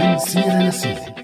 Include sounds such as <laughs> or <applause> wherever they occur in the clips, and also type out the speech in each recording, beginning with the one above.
من سيرة لسيرة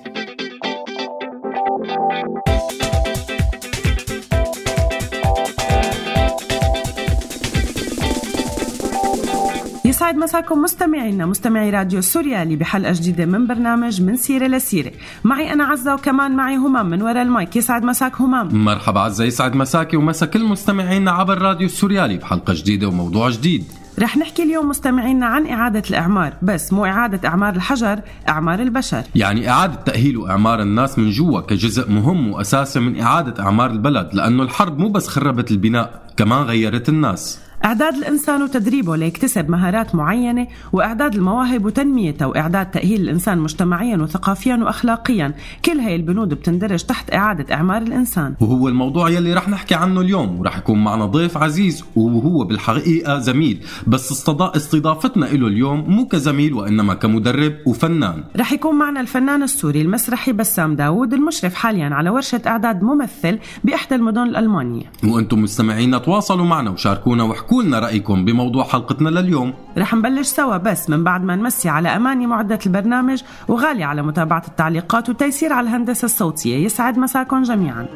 يسعد مساكم مستمعينا مستمعي راديو سوريالي بحلقة جديدة من برنامج من سيرة. لسيرة معي أنا عزة وكمان معي همام من وراء المايك. يسعد مساك همام. مرحبا عزة يسعد مساكي ومسا كل مستمعينا عبر راديو السوريالي بحلقة جديدة وموضوع جديد. رح نحكي اليوم مستمعينا عن إعادة الإعمار بس مو إعادة إعمار الحجر إعمار البشر. يعني إعادة تأهيل وإعمار الناس من جوا كجزء مهم وأساسي من إعادة إعمار البلد لأنه الحرب مو بس خربت البناء كمان غيرت الناس. إعداد الإنسان وتدريبه ليكتسب مهارات معينة وإعداد المواهب وتنميتها وإعداد تأهيل الإنسان مجتمعيا وثقافيا وأخلاقيا. كل هاي البنود بتندرج تحت إعادة إعمار الإنسان. وهو الموضوع يلي رح نحكي عنه اليوم ورح يكون معنا ضيف عزيز وهو بالحقيقة زميل. بس استضا- استضافتنا له اليوم مو كزميل وإنما كمدرب وفنان. رح يكون معنا الفنان السوري المسرحي بسام داوود المشرف حاليا على ورشة إعداد ممثل بإحدى المدن الألمانية. وأنتم مستمعينا تواصلوا معنا وشاركونا واحكوا لنا رأيكم بموضوع حلقتنا لليوم. رح نبلش سوا بس من بعد ما نمسي على أماني معدة البرنامج وغالي على متابعة التعليقات وتيسير على الهندسة الصوتية. يسعد مساكم جميعا.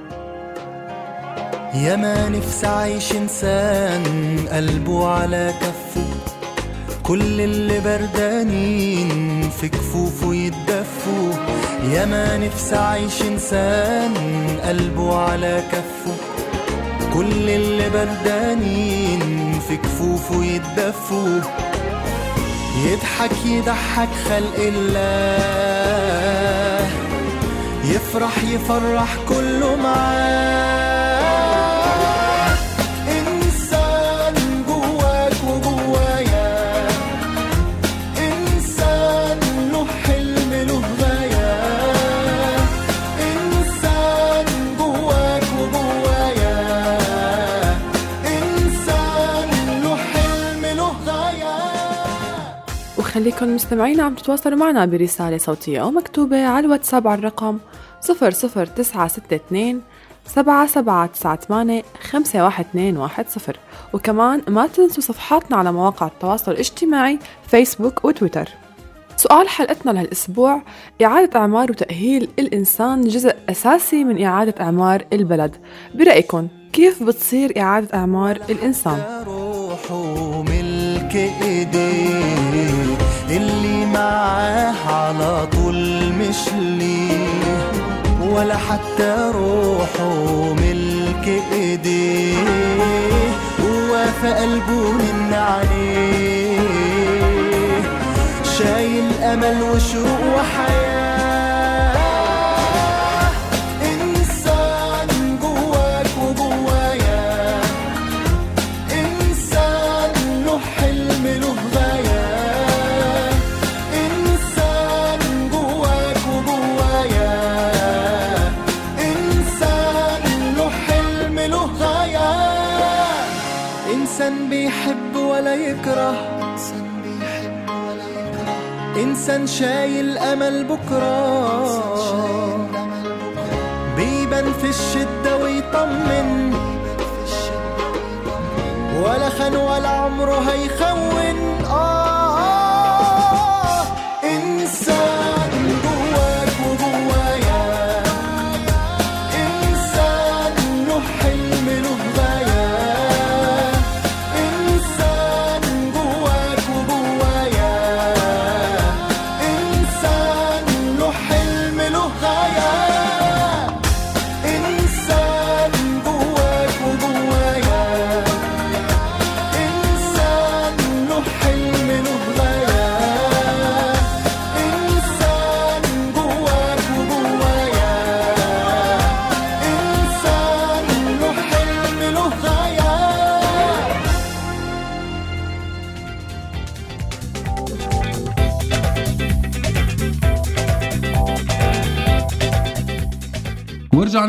يا ما نفسي عايش إنسان قلبه على كفه كل اللي بردانين في كفوفه يتدفوا يا ما نفسي عايش إنسان قلبه على كفه كل اللي بردانين في كفوفه يتدفوا يضحك يضحك خلق الله. يفرح يفرح كله معاه. وخليكم مستمعين عم تتواصلوا معنا برسالة صوتية أو مكتوبة على الواتساب على الرقم 00962 7798 51210 وكمان ما تنسوا صفحاتنا على مواقع التواصل الاجتماعي فيسبوك وتويتر. سؤال حلقتنا لهالأسبوع إعادة إعمار وتأهيل الإنسان جزء أساسي من إعادة إعمار البلد. برأيكم كيف بتصير إعادة إعمار الإنسان؟ روحه ملك ايديه اللي معاه على طول مش ليه ولا حتى روحه ملك إيديه هو في قلبه من عليه. شايل أمل وشوق وحياة إنسان شايل أمل بكرة. بيبان في الشدة ويطمن. ولا خان ولا عمره هيخون.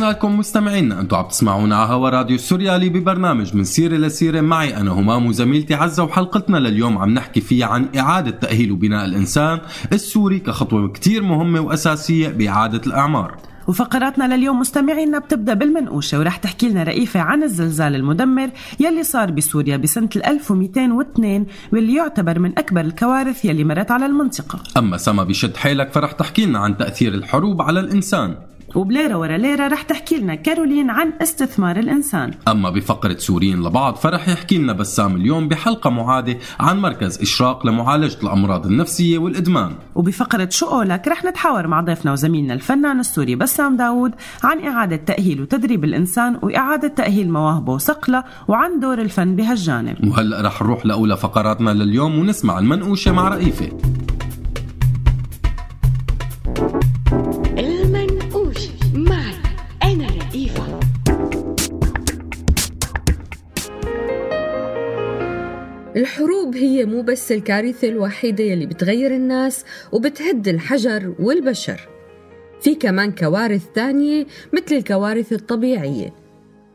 لكم مستمعينا أنتم عم تسمعونا على هوا راديو السوريالي ببرنامج من سيرة لسيرة معي أنا همام وزميلتي عزة وحلقتنا لليوم عم نحكي فيها عن إعادة تأهيل وبناء الإنسان السوري كخطوة كتير مهمة وأساسية بإعادة الأعمار. وفقراتنا لليوم مستمعينا بتبدأ بالمنقوشة ورح تحكي لنا رئيفة عن الزلزال المدمر يلي صار بسوريا بسنة 1202 واللي يعتبر من أكبر الكوارث يلي مرت على المنطقة. أما سما بشد حيلك فرح تحكي لنا عن تأثير الحروب على الإنسان. وبليرة ورا ليرة رح تحكي لنا كارولين عن استثمار الإنسان. أما بفقرة سوريين لبعض فرح يحكي لنا بسام اليوم بحلقة معادة عن مركز إشراق لمعالجة الأمراض النفسية والإدمان. وبفقرة شو قولك رح نتحاور مع ضيفنا وزميلنا الفنان السوري بسام داوود عن إعادة تأهيل وتدريب الإنسان وإعادة تأهيل مواهبه وصقله وعن دور الفن بهالجانب. وهلأ رح نروح لأولى فقراتنا لليوم ونسمع المنقوشة مع رئيفة. الحروب هي مو بس الكارثة الوحيدة يلي بتغير الناس وبتهد الحجر والبشر. في كمان كوارث تانية مثل الكوارث الطبيعية.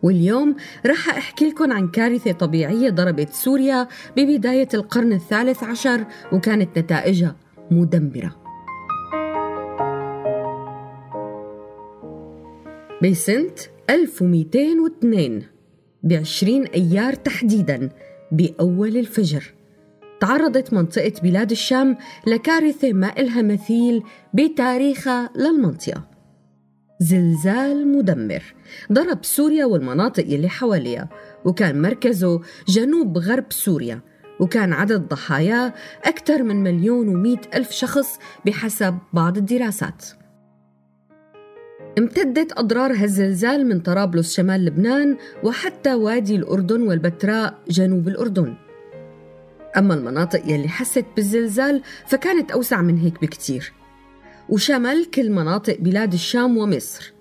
واليوم رح أحكي لكم عن كارثة طبيعية ضربت سوريا ببداية القرن الثالث عشر وكانت نتائجها مدمرة. بسنة 1202 بعشرين أيار تحديداً بأول الفجر. تعرضت منطقة بلاد الشام لكارثة ما إلها مثيل بتاريخها للمنطقة. زلزال مدمر ضرب سوريا والمناطق اللي حواليها وكان مركزه جنوب غرب سوريا وكان عدد ضحاياه أكثر من مليون ومئة ألف شخص بحسب بعض الدراسات. امتدت أضرار هالزلزال من طرابلس شمال لبنان وحتى وادي الأردن والبتراء جنوب الأردن. أما المناطق يلي حست بالزلزال فكانت أوسع من هيك بكتير. وشمل كل مناطق بلاد الشام ومصر.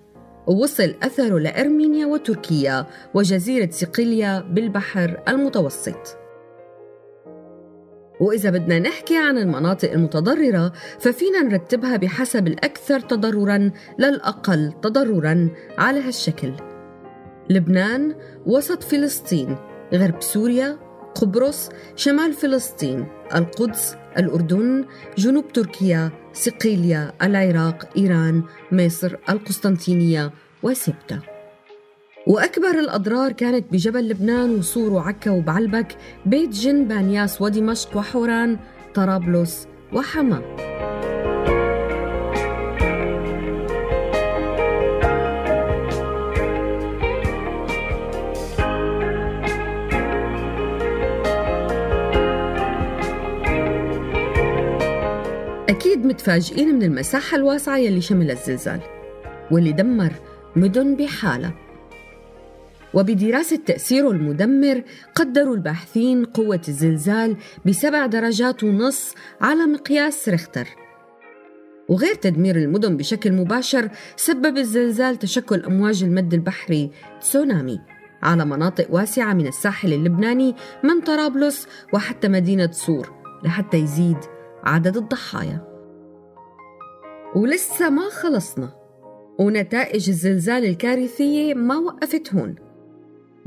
ووصل أثره لأرمينيا وتركيا وجزيرة صقلية بالبحر المتوسط. وإذا بدنا نحكي عن المناطق المتضررة ففينا نرتبها بحسب الأكثر تضرراً للأقل تضرراً على هالشكل. لبنان وسط فلسطين غرب سوريا قبرص شمال فلسطين القدس الأردن جنوب تركيا صقلية العراق إيران مصر القسطنطينية وسبتة وأكبر الأضرار كانت بجبل لبنان وصور وعكا وبعلبك بيت جن بانياس ودمشق وحوران طرابلس وحما. أكيد متفاجئين من المساحة الواسعة يلي شملها الزلزال واللي دمر مدن بحالها وبدراسة تأثيره المدمر قدروا الباحثين قوة الزلزال بسبع درجات ونص على مقياس ريختر. وغير تدمير المدن بشكل مباشر سبب الزلزال تشكل أمواج المد البحري تسونامي على مناطق واسعة من الساحل اللبناني من طرابلس وحتى مدينة صور لحتى يزيد عدد الضحايا. ولسه ما خلصنا ونتائج الزلزال الكارثية ما وقفت هون.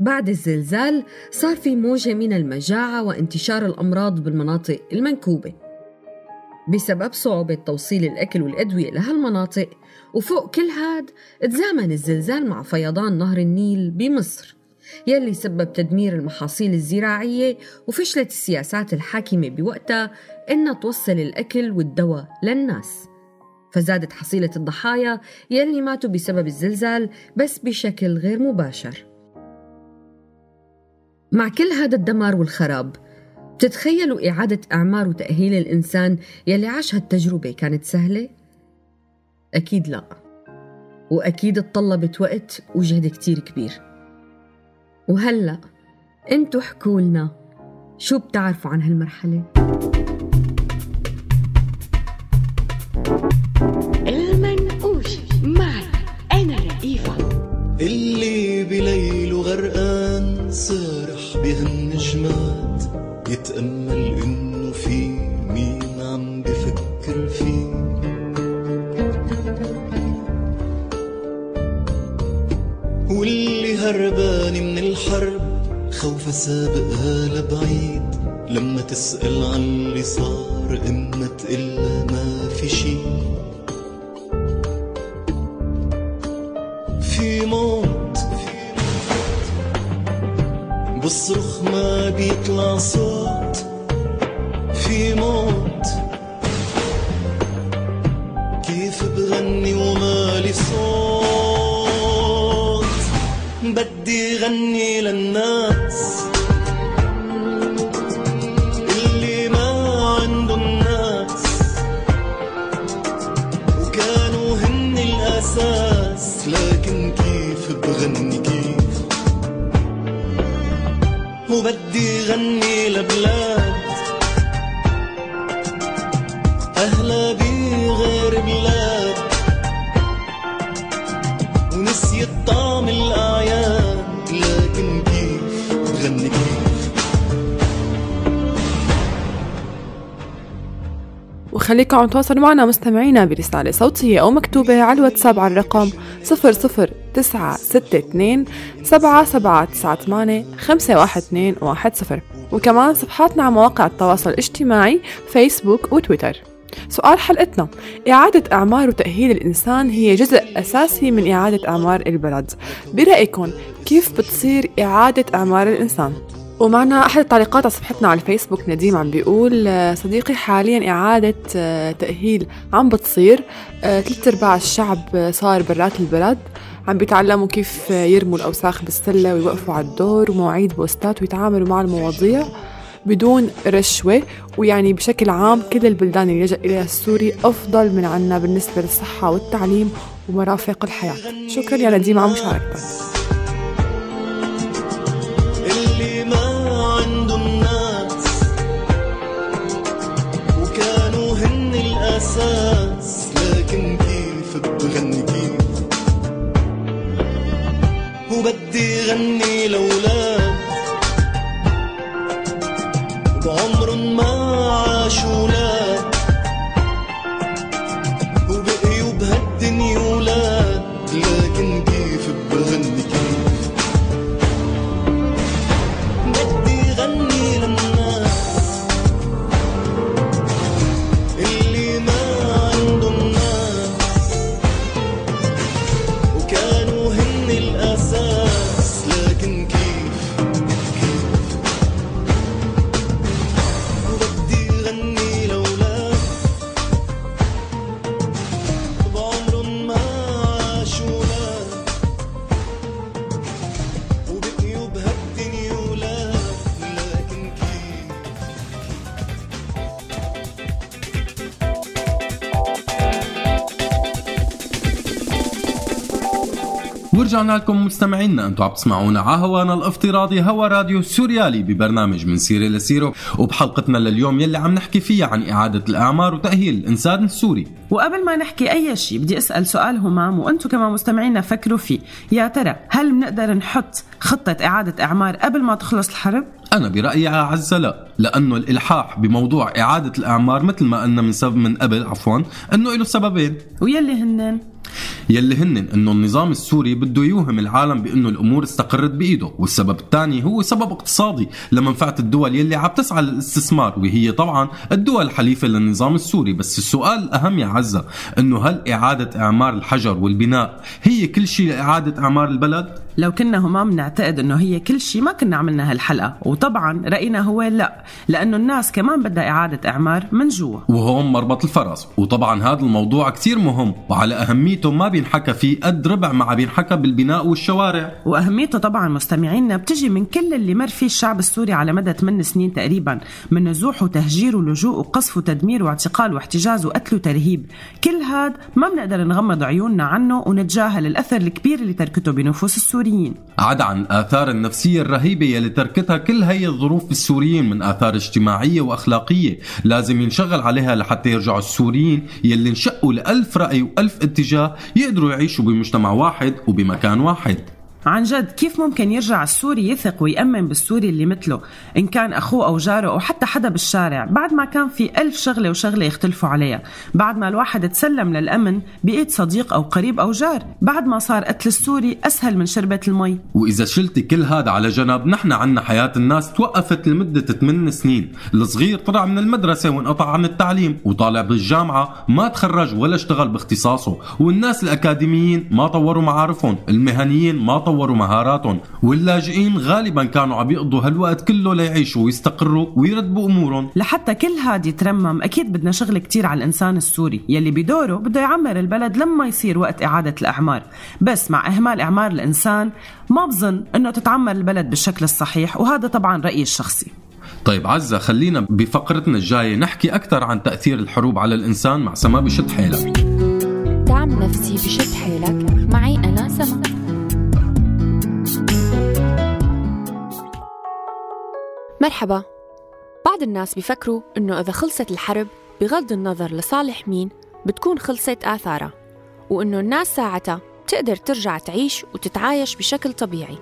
بعد الزلزال صار في موجة من المجاعة وانتشار الأمراض بالمناطق المنكوبة. بسبب صعوبة توصيل الأكل والأدوية لهالمناطق وفوق كل هاد تزامن الزلزال مع فيضان نهر النيل بمصر يلي سبب تدمير المحاصيل الزراعية وفشلت السياسات الحاكمة بوقتها إنها توصل الأكل والدواء للناس. فزادت حصيلة الضحايا يلي ماتوا بسبب الزلزال بس بشكل غير مباشر. مع كل هذا الدمار والخراب بتتخيلوا إعادة إعمار وتأهيل الإنسان يلي عاش هالتجربة كانت سهلة؟ أكيد لا وأكيد اتطلبت وقت وجهد كتير كبير وهلأ انتو حكوا لنا شو بتعرفوا عن هالمرحلة؟ المنقوش معي أنا رئيفة اللي بليله غرقان سارح بهالنجمات يتأمل إنه في مين عم بفكر فيه. واللي هربان من الحرب خوفه سابقها لبعيد. لما تسأل عن اللي صار إما تقلها ما في شي. وبصرخ ما بيطلع صوت في موت. كيف بغني ومالي صوت؟ بدي غني للناس. وبدي غني لبلاد. أهلا بغير بلاد ونسيت طعم الأعياد. لكن كيف بغني كيف؟ وخليكم عم تواصلوا معنا مستمعينا برسالة صوتية أو مكتوبة على الواتساب على الرقم 00962 7798 51210 وكمان صفحاتنا على مواقع التواصل الاجتماعي فيسبوك وتويتر. سؤال حلقتنا إعادة إعمار وتأهيل الإنسان هي جزء أساسي من إعادة إعمار البلد. برأيكم كيف بتصير إعادة إعمار الإنسان؟ ومعنا أحد التعليقات على صفحتنا على الفيسبوك نديم عم بيقول آه، صديقي حاليا إعادة آه، تأهيل عم بتصير. آه، ثلاث أرباع الشعب آه، صار برات البلد. عم بيتعلموا كيف يرموا الأوساخ بالسلة ويوقفوا على الدور ومواعيد بوستات ويتعاملوا مع المواضيع بدون رشوة. ويعني بشكل عام كل البلدان اللي لجأ إليها السوري أفضل من عنا بالنسبة للصحة والتعليم ومرافق الحياة. شكرا يا نديم على مشاركتك. اللي ما وكانوا هن الأساس لكن كيف بغني وبدي غني لأولاد بعمرن ورجعنا لكم مستمعينا. أنتم عم تسمعونا على هوانا الافتراضي هوا راديو سوريالي ببرنامج من سيره لسيره وبحلقتنا لليوم يلي عم نحكي فيها عن إعادة الأعمار وتأهيل الإنسان السوري. وقبل ما نحكي أي شيء بدي أسأل سؤال همام وأنتم كمان مستمعينا فكروا فيه. يا ترى هل بنقدر نحط خطة إعادة إعمار قبل ما تخلص الحرب؟ أنا برأيي يا عزة لا لأنه الإلحاح بموضوع إعادة الإعمار مثل ما قلنا من سبب من قبل عفوا إنه له سببين. ويلي هنن؟ يلي هن إنه النظام السوري بده يوهم العالم بإنه الأمور استقرت بإيده والسبب الثاني هو سبب اقتصادي لمنفعة الدول يلي عم تسعى للاستثمار وهي طبعا الدول الحليفة للنظام السوري. بس السؤال الأهم يا عزة إنه هل إعادة إعمار الحجر والبناء هي كل شيء لإعادة إعمار البلد؟ لو كنا همام نعتقد إنه هي كل شيء ما كنا عملنا هالحلقة. وطبعا رأينا هو لا لأنه الناس كمان بدها إعادة إعمار من جوا. وهون مربط الفرس. وطبعا هذا الموضوع كتير مهم وعلى أهميته ما بينحكى فيه قد ربع ما بينحكى بالبناء والشوارع. وأهميته طبعا مستمعينا بتجي من كل اللي مر فيه الشعب السوري على مدى 8 سنين تقريبا من نزوح وتهجير ولجوء وقصف وتدمير واعتقال واحتجاز وقتل وترهيب. كل هاد ما بنقدر نغمض عيوننا عنه ونتجاهل الأثر الكبير اللي تركته بنفوس السوريين. عدا عن الآثار النفسية الرهيبة يلي تركتها كل هي الظروف بالسوريين من آثار اجتماعية وأخلاقية. لازم ينشغل عليها لحتى يرجعوا السوريين يلي انشقوا لألف رأي وألف اتجاه يقدروا يعيشوا بمجتمع واحد وبمكان واحد. عن جد كيف ممكن يرجع السوري يثق ويأمن بالسوري اللي مثله؟ إن كان أخوه أو جاره أو حتى حدا بالشارع بعد ما كان في ألف شغلة وشغلة يختلفوا عليها. بعد ما الواحد تسلم للأمن بإيد صديق أو قريب أو جار. بعد ما صار قتل السوري أسهل من شربة المي. وإذا شلتي كل هذا على جنب نحن عنا حياة الناس توقفت لمدة 8 سنين. الصغير طلع من المدرسة وانقطع عن التعليم وطالع بالجامعة ما تخرج ولا اشتغل باختصاصه. والناس الأكاديميين ما طوروا معارفهم المهنيين ما طوروا يطوروا مهاراتهم واللاجئين غالبا كانوا عم يقضوا هالوقت كله ليعيشوا ويستقروا ويرتبوا أمورهم. لحتى كل هاد يترمم أكيد بدنا شغل كتير على الإنسان السوري يلي بدوره بده يعمر البلد لما يصير وقت إعادة الأعمار. بس مع إهمال إعمار الإنسان ما بظن أنه تتعمر البلد بالشكل الصحيح وهذا طبعا رأيي الشخصي. طيب عزة خلينا بفقرتنا الجاية نحكي أكثر عن تأثير الحروب على الإنسان مع سما بشد حيلك. دعم نفسي بشد حيلك معي أنا سما. مرحبا. بعض الناس بيفكروا إنه إذا خلصت الحرب بغض النظر لصالح مين بتكون خلصت آثارها وإنه الناس ساعتها تقدر ترجع تعيش وتتعايش بشكل طبيعي.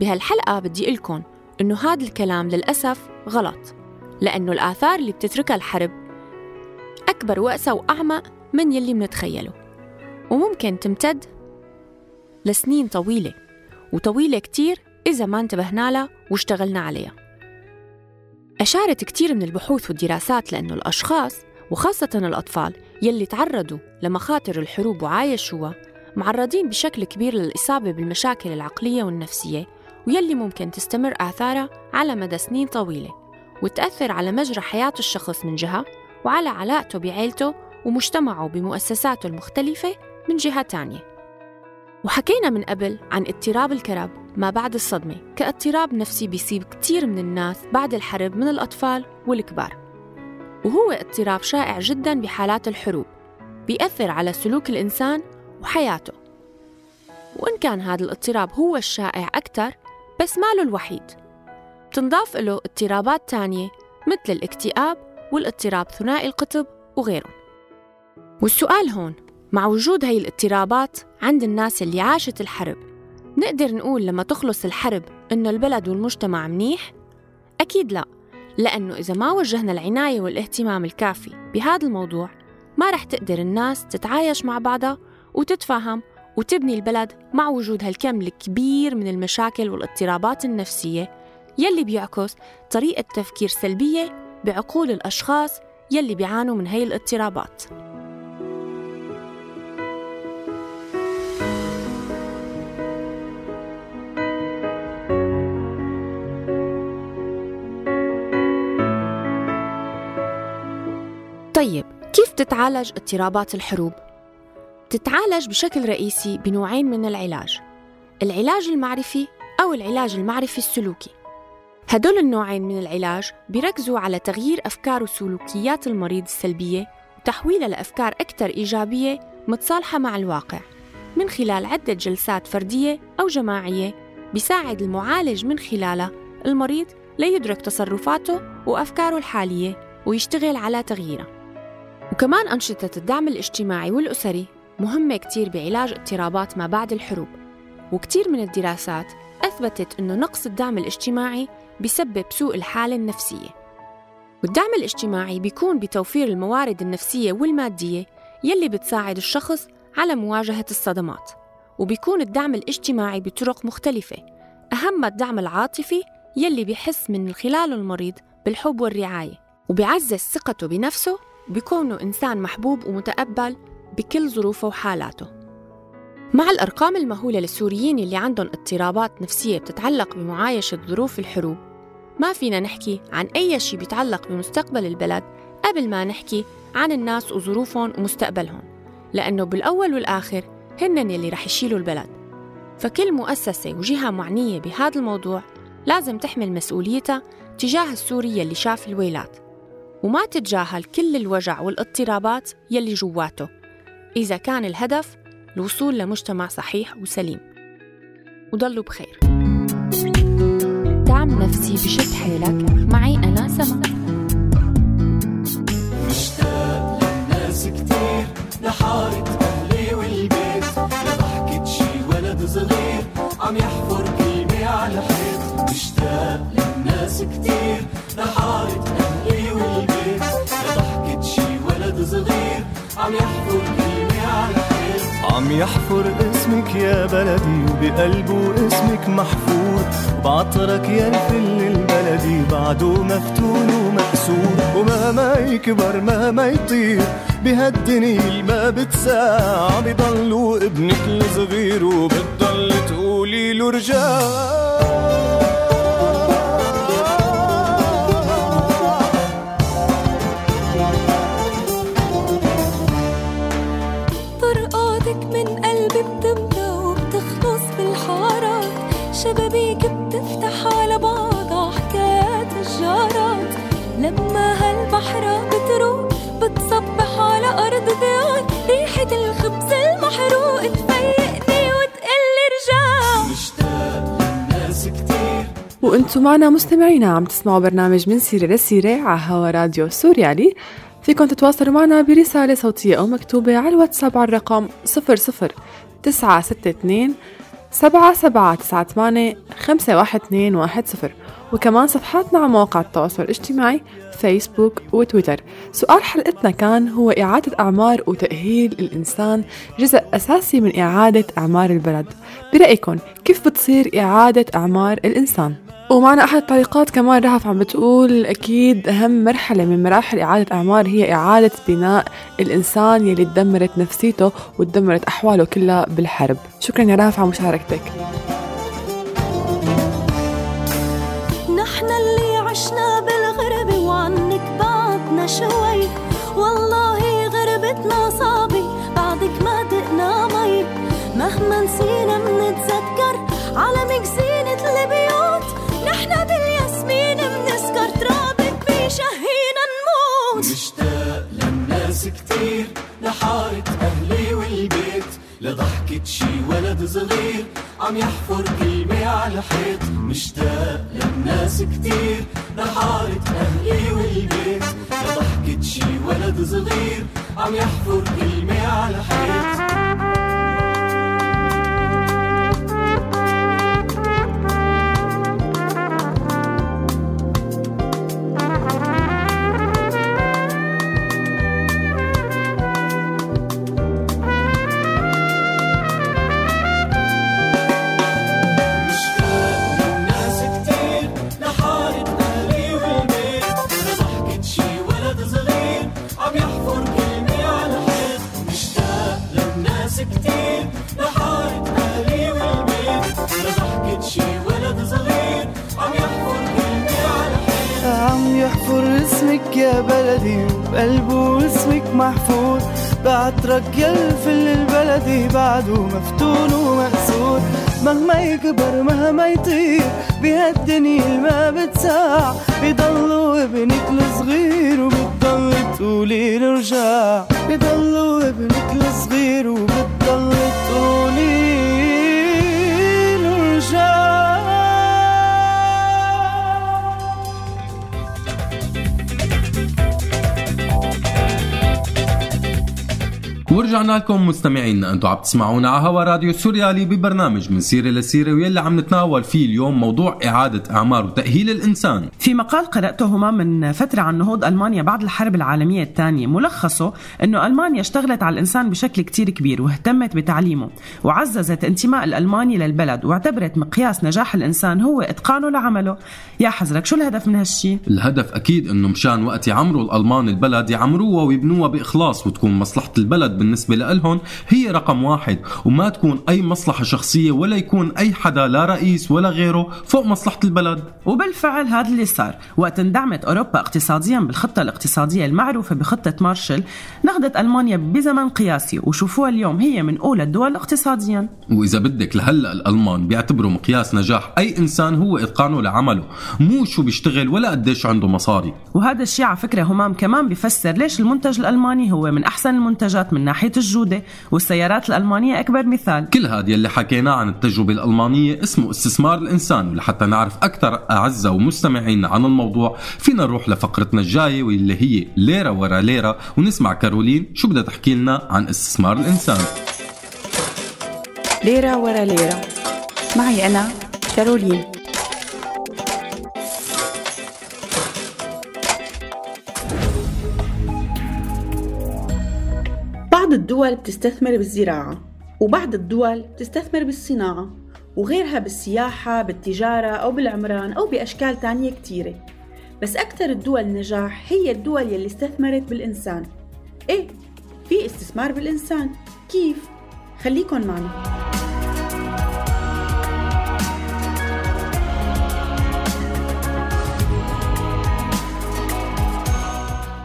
بهالحلقة بدي لكم إنه هذا الكلام للأسف غلط لأنه الآثار اللي بتتركها الحرب أكبر وأسى وأعمق من يلي منتخيله وممكن تمتد لسنين طويلة وطويلة كتير إذا ما انتبهنا لها واشتغلنا عليها. أشارت كتير من البحوث والدراسات لأنه الأشخاص وخاصة الأطفال يلي تعرضوا لمخاطر الحروب وعايشوها معرضين بشكل كبير للإصابة بالمشاكل العقلية والنفسية ويلي ممكن تستمر آثارها على مدى سنين طويلة وتأثر على مجرى حياة الشخص من جهة وعلى علاقته بعيلته ومجتمعه بمؤسساته المختلفة من جهة تانية. وحكينا من قبل عن اضطراب الكرب ما بعد الصدمة. كاضطراب نفسي بيصيب كتير من الناس بعد الحرب من الأطفال والكبار. وهو اضطراب شائع جدا بحالات الحروب بيأثر على سلوك الإنسان وحياته. وإن كان هذا الاضطراب هو الشائع أكثر بس ما له الوحيد. بتنضاف له اضطرابات تانية مثل الاكتئاب والاضطراب ثنائي القطب وغيرهم. والسؤال هون مع وجود هاي الاضطرابات عند الناس اللي عاشت الحرب نقدر نقول لما تخلص الحرب إنه البلد والمجتمع منيح؟ أكيد لا لأنه إذا ما وجهنا العناية والاهتمام الكافي بهذا الموضوع ما رح تقدر الناس تتعايش مع بعضها وتتفاهم وتبني البلد مع وجود هالكم الكبير من المشاكل والاضطرابات النفسية يلي بيعكس طريقة تفكير سلبية بعقول الأشخاص يلي بيعانوا من هي الاضطرابات طيب كيف تتعالج اضطرابات الحروب؟ تتعالج بشكل رئيسي بنوعين من العلاج العلاج المعرفي أو العلاج المعرفي السلوكي هدول النوعين من العلاج بيركزوا على تغيير أفكار وسلوكيات المريض السلبية وتحويلها لأفكار أكثر إيجابية متصالحة مع الواقع من خلال عدة جلسات فردية أو جماعية بيساعد المعالج من خلالها المريض ليدرك تصرفاته وأفكاره الحالية ويشتغل على تغييرها وكمان أنشطة الدعم الاجتماعي والأسري مهمة كتير بعلاج اضطرابات ما بعد الحروب. وكتير من الدراسات أثبتت أنه نقص الدعم الاجتماعي بسبب سوء الحالة النفسية. والدعم الاجتماعي بيكون بتوفير الموارد النفسية والمادية يلي بتساعد الشخص على مواجهة الصدمات. وبيكون الدعم الاجتماعي بطرق مختلفة. أهمها الدعم العاطفي يلي بيحس من خلاله المريض بالحب والرعاية. وبيعزز ثقته بنفسه بيكونه إنسان محبوب ومتقبل بكل ظروفه وحالاته. مع الأرقام المهولة للسوريين اللي عندهم اضطرابات نفسية بتتعلق بمعايشة ظروف الحروب ما فينا نحكي عن أي شيء بيتعلق بمستقبل البلد قبل ما نحكي عن الناس وظروفهم ومستقبلهم لأنه بالأول والآخر هن يلي رح يشيلوا البلد. فكل مؤسسة وجهة معنية بهذا الموضوع لازم تحمل مسؤوليتها تجاه السوري يلي شاف الويلات. وما تتجاهل كل الوجع والاضطرابات يلي جواته إذا كان الهدف الوصول لمجتمع صحيح وسليم. وضلوا بخير. دعم نفسي بشد حيلك معي أنا سما. مشتاق للناس كتير لحارة أهلي والبيت لضحكة شي ولد صغير عم يحفر كلمة على الحيط مشتاق للناس كتير لحارة عم يحفر عم يحفر اسمك يا بلدي وبقلبه اسمك محفور. بعطرك يا الفل البلدي بعده مفتون ومكسور. ومهما يكبر مهما يطير بهالدنيا ما بتساع. بضلوا ابنك الصغير وبتضل تقولي له رجال وأنتم معنا مستمعينا عم تسمعوا برنامج من سيرة لسيرة على هوا راديو سوريالي. فيكم تتواصلوا معنا برسالة صوتية أو مكتوبة على الواتساب على الرقم 00 962 7798 51210 وكمان صفحاتنا على مواقع التواصل الاجتماعي فيسبوك وتويتر. سؤال حلقتنا كان هو إعادة أعمار وتأهيل الإنسان جزء أساسي من إعادة أعمار البلد. برأيكم كيف بتصير إعادة أعمار الإنسان؟ ومعنا أحد التعليقات كمان رهف عم بتقول أكيد أهم مرحلة من مراحل إعادة أعمار هي إعادة بناء الإنسان يلي تدمرت نفسيته وتدمرت أحواله كلها بالحرب. شكرا يا رهف على مشاركتك. نحن اللي عشنا بالغربة وعنك بعدنا شوي. والله غربتنا صعبة بعدك ما دقنا مي. مهما نسينا منتذكر على مكزينة البيوت بيشهينا نموت. مشتاق للناس كتير لحارة أهلي والبيت لضحكة شي ولد صغير عم يحفر كلمة على حيط مشتاق للناس كتير لحارة أهلي والبيت لضحكة شي ولد صغير عم يحفر كلمة على حيط يكبر مهما يطير بهالدنيا ما بتساع. بضلوا ابنك الصغير وبتضل تقولي رجع ورجعنا لكم مستمعينا أنتم عم تسمعونا على هوا راديو سوريالي ببرنامج من سيره لسيره واللي عم نتناول فيه اليوم موضوع إعادة إعمار وتأهيل الإنسان في مقال قرأته هما من فترة عن نهوض ألمانيا بعد الحرب العالمية الثانية ملخصه أنه ألمانيا اشتغلت على الإنسان بشكل كتير كبير واهتمت بتعليمه وعززت انتماء الألماني للبلد واعتبرت مقياس نجاح الإنسان هو إتقانه لعمله يا حزرك شو الهدف من هالشي؟ الهدف أكيد إنه مشان وقت يعمروا الألمان البلد يعمروها ويبنوها بإخلاص وتكون مصلحة البلد بالنسبة لهم هي رقم واحد. وما تكون أي مصلحة شخصية ولا يكون أي حدا لا رئيس ولا غيره فوق مصلحة البلد. وبالفعل هذا اللي صار. وقت اندعمت أوروبا اقتصاديا بالخطة الاقتصادية المعروفة بخطة مارشال نهضت ألمانيا بزمن قياسي. وشوفوها اليوم هي من أولى الدول اقتصاديا. وإذا بدك لهلأ الألمان بيعتبروا مقياس نجاح أي إنسان هو إتقانه لعمله مو شو بيشتغل ولا قديش عنده مصاري. وهذا الشيء على فكرة همام كمان بيفسر ليش المنتج الألماني هو من أحسن المنتجات من ناحية الجودة والسيارات الألمانية أكبر مثال. كل هذا يلي حكيناه عن التجربة الألمانية اسمه استثمار الإنسان ولحتى نعرف أكثر أعزة ومستمعينا عن الموضوع فينا نروح لفقرتنا الجاية واللي هي ليرة ورا ليرة ونسمع كارولين شو بدها تحكي لنا عن استثمار الإنسان. ليرة ورا ليرة. معي أنا كارولين. بعض الدول بتستثمر بالزراعة وبعض الدول بتستثمر بالصناعة وغيرها بالسياحة بالتجارة أو بالعمران أو بأشكال تانية كتيرة. بس أكثر الدول نجاح هي الدول يلي استثمرت بالإنسان. إيه في استثمار بالإنسان. كيف؟ خليكن معنا.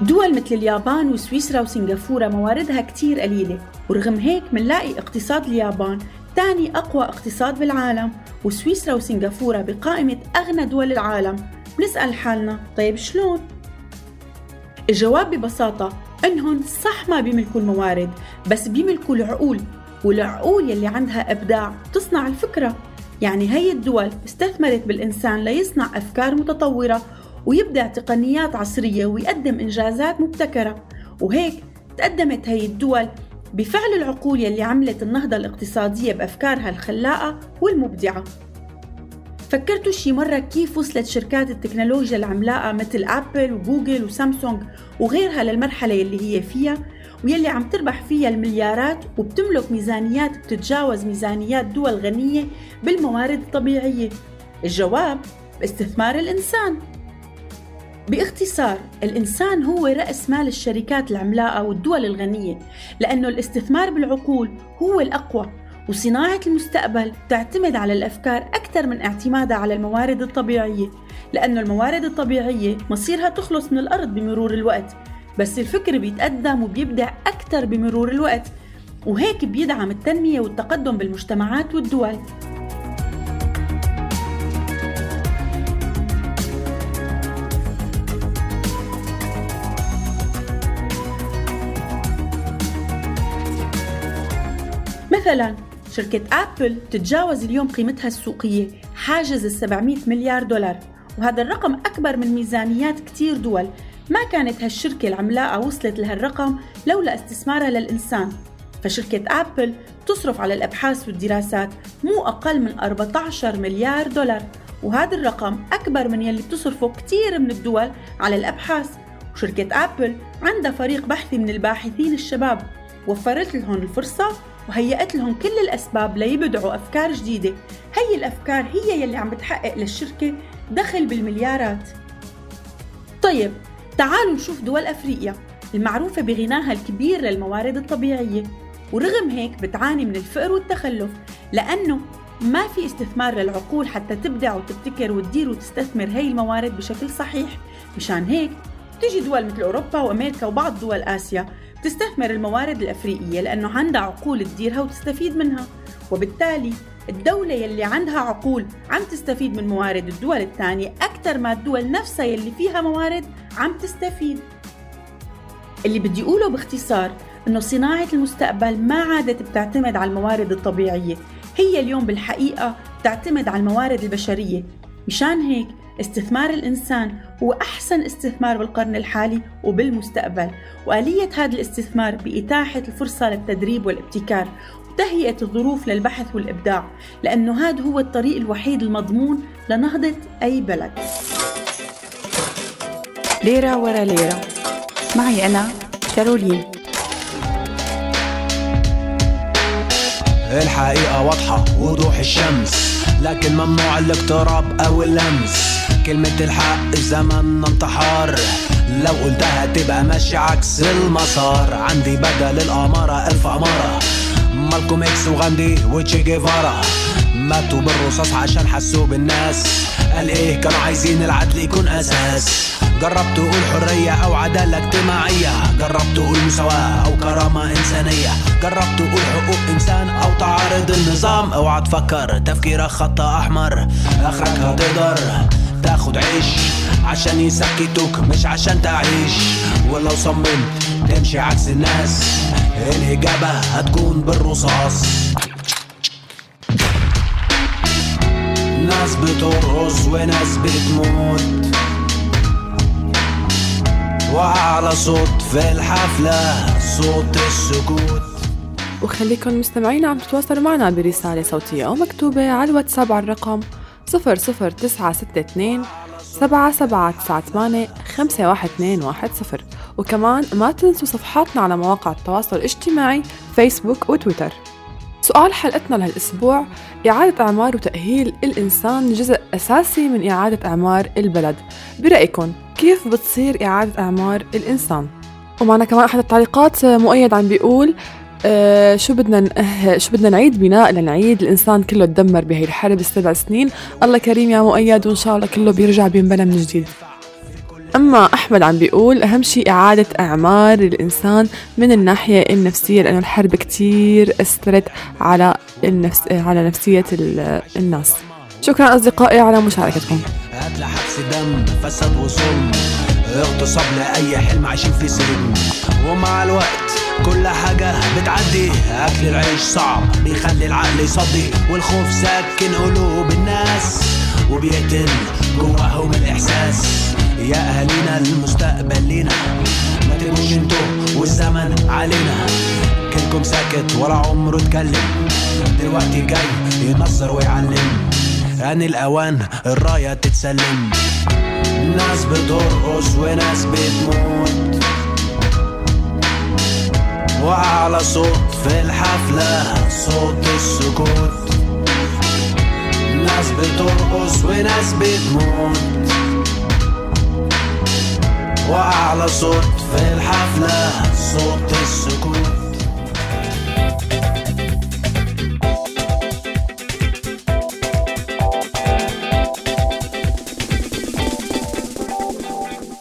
دول مثل اليابان وسويسرا وسنغافورة مواردها كتير قليلة ورغم هيك منلاقي اقتصاد اليابان تاني أقوى اقتصاد بالعالم وسويسرا وسنغافورة بقائمة أغنى دول العالم بنسأل حالنا طيب شلون؟ الجواب ببساطة إنهم صح ما بيملكوا الموارد بس بيملكوا العقول والعقول يلي عندها إبداع تصنع الفكرة يعني هي الدول استثمرت بالإنسان ليصنع أفكار متطورة ويبدع تقنيات عصرية ويقدم إنجازات مبتكرة. وهيك تقدمت هي الدول بفعل العقول يلي عملت النهضة الاقتصادية بأفكارها الخلاقة والمبدعة. فكرتوا شي مرة كيف وصلت شركات التكنولوجيا العملاقة مثل أبل وجوجل وسامسونج وغيرها للمرحلة يلي هي فيها ويلي عم تربح فيها المليارات وبتملك ميزانيات بتتجاوز ميزانيات دول غنية بالموارد الطبيعية. الجواب باستثمار الإنسان. باختصار الإنسان هو رأس مال الشركات العملاقة والدول الغنية لأنه الاستثمار بالعقول هو الأقوى وصناعة المستقبل تعتمد على الأفكار أكثر من اعتمادها على الموارد الطبيعية لأنه الموارد الطبيعية مصيرها تخلص من الأرض بمرور الوقت بس الفكر بيتقدم وبيبدع أكثر بمرور الوقت وهيك بيدعم التنمية والتقدم بالمجتمعات والدول. مثلا شركة أبل تتجاوز اليوم قيمتها السوقية حاجز ال 700 مليار دولار. وهذا الرقم أكبر من ميزانيات كتير دول. ما كانت هالشركة العملاقة وصلت لهالرقم لولا استثمارها للإنسان. فشركة أبل تصرف على الأبحاث والدراسات مو أقل من 14 مليار دولار. وهذا الرقم أكبر من يلي بتصرفه كتير من الدول على الأبحاث. وشركة أبل عندها فريق بحثي من الباحثين الشباب. وفرت لهم الفرصة وهيأت لهم كل الأسباب ليبدعوا أفكار جديدة. هي الأفكار هي يلي عم بتحقق للشركة دخل بالمليارات. طيب تعالوا نشوف دول أفريقيا المعروفة بغناها الكبير للموارد الطبيعية. ورغم هيك بتعاني من الفقر والتخلف لأنه ما في استثمار للعقول حتى تبدع وتبتكر وتدير وتستثمر هي الموارد بشكل صحيح. مشان هيك تيجي دول مثل أوروبا وأمريكا وبعض دول آسيا تستثمر الموارد الأفريقية لأنه عندها عقول تديرها وتستفيد منها. وبالتالي الدولة يلي عندها عقول عم تستفيد من موارد الدول الثانية أكثر ما الدول نفسها يلي فيها موارد عم تستفيد. اللي بدي أقوله باختصار أنه صناعة المستقبل ما عادت بتعتمد على الموارد الطبيعية. هي اليوم بالحقيقة تعتمد على الموارد البشرية. مشان هيك استثمار الإنسان هو أحسن استثمار بالقرن الحالي وبالمستقبل. وآلية هذا الاستثمار بإتاحة الفرصة للتدريب والابتكار وتهيئة الظروف للبحث والإبداع لأنه هذا هو الطريق الوحيد المضمون لنهضة أي بلد. ليرة ورا ليرة. معي أنا كارولين. الحقيقة واضحة وضوح الشمس لكن ممنوع الاقتراب أو اللمس. كلمة الحق زمن انتحار. لو قلتها تبقى ماشي عكس المسار. عندي بدل الأمارة ألف أمارة. مالكوم إكس وغاندي وتشي جيفارا. ماتوا بالرصاص عشان حسوا بالناس. قال إيه كانوا عايزين العدل يكون أساس. جربت تقول حرية أو عدالة اجتماعية. جربت تقول مساواة أو كرامة إنسانية. جربت تقول حقوق إنسان أو تعارض النظام. اوعى تفكر تفكيرك خط أحمر. آخرك هتقدر تاخد عيش. عشان يسكتوك مش عشان تعيش. ولو صممت تمشي عكس الناس. الإجابة هتكون بالرصاص. ناس بترقص وناس بتموت. وأعلى صوت في الحفلة صوت السكوت. وخليكم مستمعين عم تتواصلوا معنا برسالة صوتية أو مكتوبة على الواتساب على الرقم 00962 7798 51210 وكمان ما تنسوا صفحاتنا على مواقع التواصل الاجتماعي فيسبوك وتويتر. سؤال حلقتنا لهالأسبوع إعادة إعمار وتأهيل الإنسان جزء أساسي من إعادة إعمار البلد. برأيكم كيف بتصير إعادة إعمار الإنسان؟ ومعنا كمان أحد التعليقات مؤيد عم بيقول آه شو بدنا نأه شو بدنا نعيد بناء لنعيد الإنسان كله تدمر بهي الحرب السبع سنين. الله كريم يا مؤيد وإن شاء الله كله بيرجع بينبنى من جديد. أما أحمد عم بيقول أهم شيء إعادة أعمار الإنسان من الناحية النفسية لأنه الحرب كتير أثرت على النفس على نفسية الناس. شكرا أصدقائي على مشاركتكم. هات لحبس دم فساد حلم عايشين في سجن ومع الوقت كل حاجة بتعدي. أكل العيش صعب بيخلي العقل يصدي. والخوف ساكن قلوب الناس وبيقتل جواهم الإحساس. يا أهالينا المستقبل لينا ما تبقوش أنتوا والزمن علينا. كلكم ساكت ولا عمره اتكلم. دلوقتي جاي ينصر ويعلم. آن الأوان الراية تتسلم. ناس بترقص وناس بتموت. وأعلى صوت في الحفلة صوت السكوت. ناس بترقص وناس بتموت. وأعلى صوت في الحفلة صوت السكوت.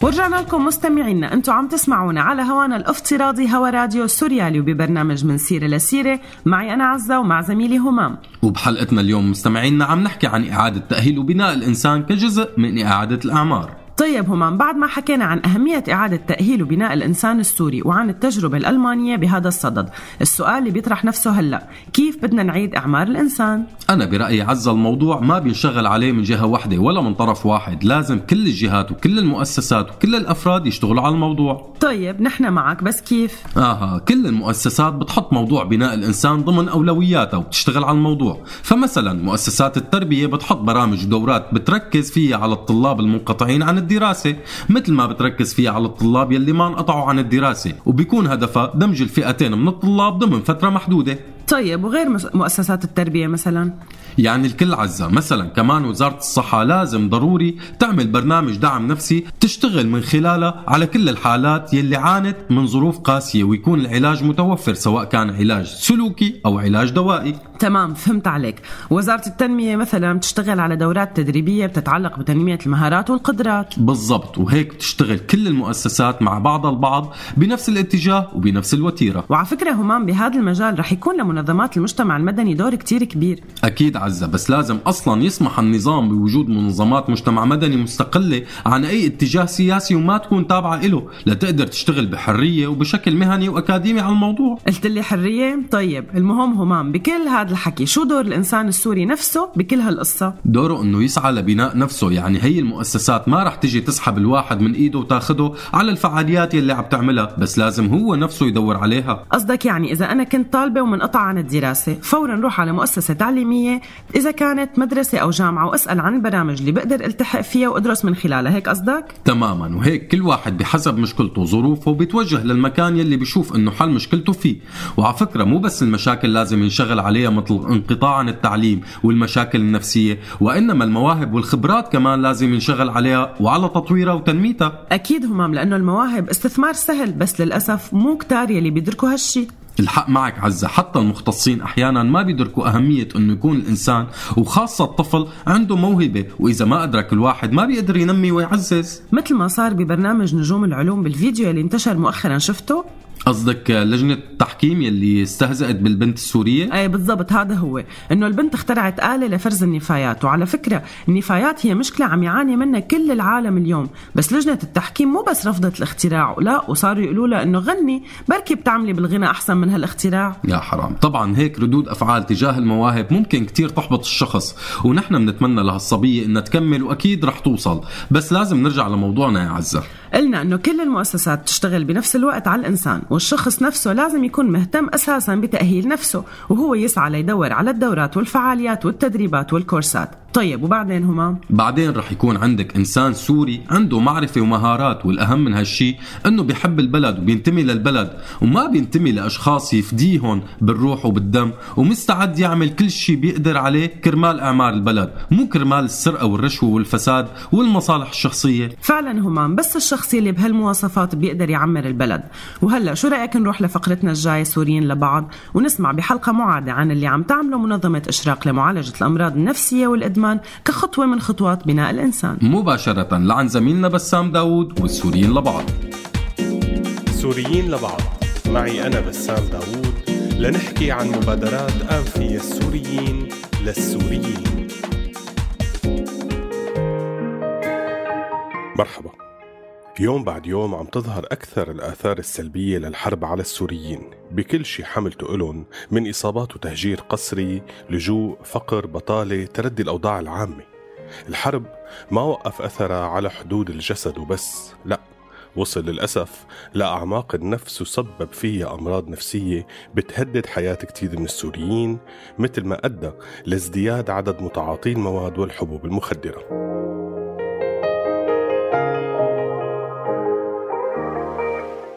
ورجعنا لكم مستمعينا أنتم عم تسمعونا على هوانا الافتراضي هوا راديو سوريالي وببرنامج من سيرة لسيرة. معي أنا عزة ومع زميلي همام. وبحلقتنا اليوم مستمعينا عم نحكي عن إعادة تأهيل وبناء الإنسان كجزء من إعادة الأعمار. طيب همام بعد ما حكينا عن أهمية إعادة تأهيل وبناء الإنسان السوري وعن التجربة الألمانية بهذا الصدد السؤال اللي بيطرح نفسه هلأ كيف بدنا نعيد إعمار الإنسان؟ أنا برأيي عز الموضوع ما بينشغل عليه من جهة واحدة ولا من طرف واحد لازم كل الجهات وكل المؤسسات وكل الأفراد يشتغلوا على الموضوع طيب نحن معك بس كيف؟ آها كل المؤسسات بتحط موضوع بناء الإنسان ضمن أولوياتها وبتشتغل على الموضوع فمثلا مؤسسات التربية بتحط برامج ودورات بتركز فيها على الطلاب المنقطعين عن الدراسة مثل ما بتركز فيها على الطلاب يلي ما انقطعوا عن الدراسة. وبيكون هدفها دمج الفئتين من الطلاب ضمن فترة محدودة. طيب وغير مؤسسات التربية مثلا؟ يعني الكل عزة. مثلا كمان وزارة الصحة لازم ضروري تعمل برنامج دعم نفسي تشتغل من خلاله على كل الحالات يلي عانت من ظروف قاسية ويكون العلاج متوفر سواء كان علاج سلوكي أو علاج دوائي. تمام فهمت عليك. وزارة التنمية مثلا بتشتغل على دورات تدريبية بتتعلق بتنمية المهارات والقدرات. بالضبط وهيك بتشتغل كل المؤسسات مع بعضها البعض بنفس الاتجاه وبنفس الوتيرة. وعلى فكرة همام بهذا المجال رح يكون لمنظمات المجتمع المدني دور كتير كبير. أكيد عزة بس لازم أصلا يسمح النظام بوجود منظمات مجتمع مدني مستقلة عن أي اتجاه سياسي وما تكون تابعة له. لتقدر تشتغل بحرية وبشكل مهني وأكاديمي على الموضوع. قلت لي حرية؟ طيب المهم همام بكل هذا الحكي شو دور الإنسان السوري نفسه بكل هالقصة؟ دوره أنه يسعى لبناء نفسه. يعني هي المؤسسات ما رح تجي تسحب الواحد من إيده وتاخده على الفعاليات يلي عم تعملها. بس لازم هو نفسه يدور عليها. قصدك يعني إذا أنا كنت طالبة ومنقطع عن الدراسة فورا روح على مؤسسة تعليمية إذا كانت مدرسة أو جامعة وأسأل عن البرامج اللي بقدر ألتحق فيها وأدرس من خلالها هيك قصدك؟ تماما. وهيك كل واحد بحسب مشكلته وظروفه بيتوجه للمكان يلي بيشوف إنه حل مشكلته فيه. وعلى فكرة مو بس المشاكل لازم ينشغل عليها مثل انقطاع عن التعليم والمشاكل النفسية وإنما المواهب والخبرات كمان لازم ينشغل عليها وعلى تطويرها وتنميتها. أكيد همام لأنه المواهب استثمار سهل بس للأسف مو كتار يلي بيدركوا هالشي. الحق معك عزة. حتى المختصين أحيانا ما بيدركوا أهمية أنه يكون الإنسان وخاصة الطفل عنده موهبة وإذا ما أدرك الواحد ما بيقدر ينمي ويعزز. مثل ما صار ببرنامج نجوم العلوم بالفيديو اللي انتشر مؤخرا شفته؟ قصدك لجنة التحكيم يلي استهزأت بالبنت السورية؟ اي بالضبط هذا هو، إنه البنت اخترعت آلة لفرز النفايات، وعلى فكرة النفايات هي مشكلة عم يعاني منها كل العالم اليوم، بس لجنة التحكيم مو بس رفضت الاختراع، لا وصاروا يقولوا لها إنه غني، بركي بتعملي بالغنى أحسن من هالاختراع. يا حرام، طبعا هيك ردود أفعال تجاه المواهب ممكن كتير تحبط الشخص، ونحن بنتمنى لهالصبية إنها تكمل وأكيد رح توصل، بس لازم نرجع لموضوعنا يا عزة. قلنا إنه كل المؤسسات تشتغل بنفس الوقت على الإنسان والشخص نفسه لازم يكون مهتم أساسا بتأهيل نفسه وهو يسعى ليدور على الدورات والفعاليات والتدريبات والكورسات. طيب وبعدين همام بعدين رح يكون عندك إنسان سوري عنده معرفة ومهارات والأهم من هالشي إنه بيحب البلد وبينتمي للبلد وما بينتمي لأشخاص يفديهم بالروح وبالدم ومستعد يعمل كل شيء بيقدر عليه كرمال أعمار البلد مو كرمال السرقة والرشوة والفساد والمصالح الشخصية. فعلا همام بس الشخص اللي بهالمواصفات بيقدر يعمر البلد. وهلا شو رأيك نروح لفقرتنا الجاية سوريين لبعض ونسمع بحلقة معادة عن اللي عم تعمله منظمة إشراق لمعالجة الأمراض النفسية والإدمان كخطوة من خطوات بناء الإنسان. مباشرة لعن زميلنا بسام داوود والسوريين لبعض. سوريين لبعض. معي أنا بسام داوود لنحكي عن مبادرات أنفية السوريين للسوريين. مرحبا. يوم بعد يوم عم تظهر أكثر الآثار السلبية للحرب على السوريين. بكل شي حملته إلهم من إصابات وتهجير قسري لجوء فقر بطالة تردي الأوضاع العامة. الحرب ما وقف أثرها على حدود الجسد وبس لا وصل للأسف لأعماق النفس وسبب فيها أمراض نفسية بتهدد حياة كتير من السوريين مثل ما أدى لازدياد عدد متعاطي المواد والحبوب المخدرة.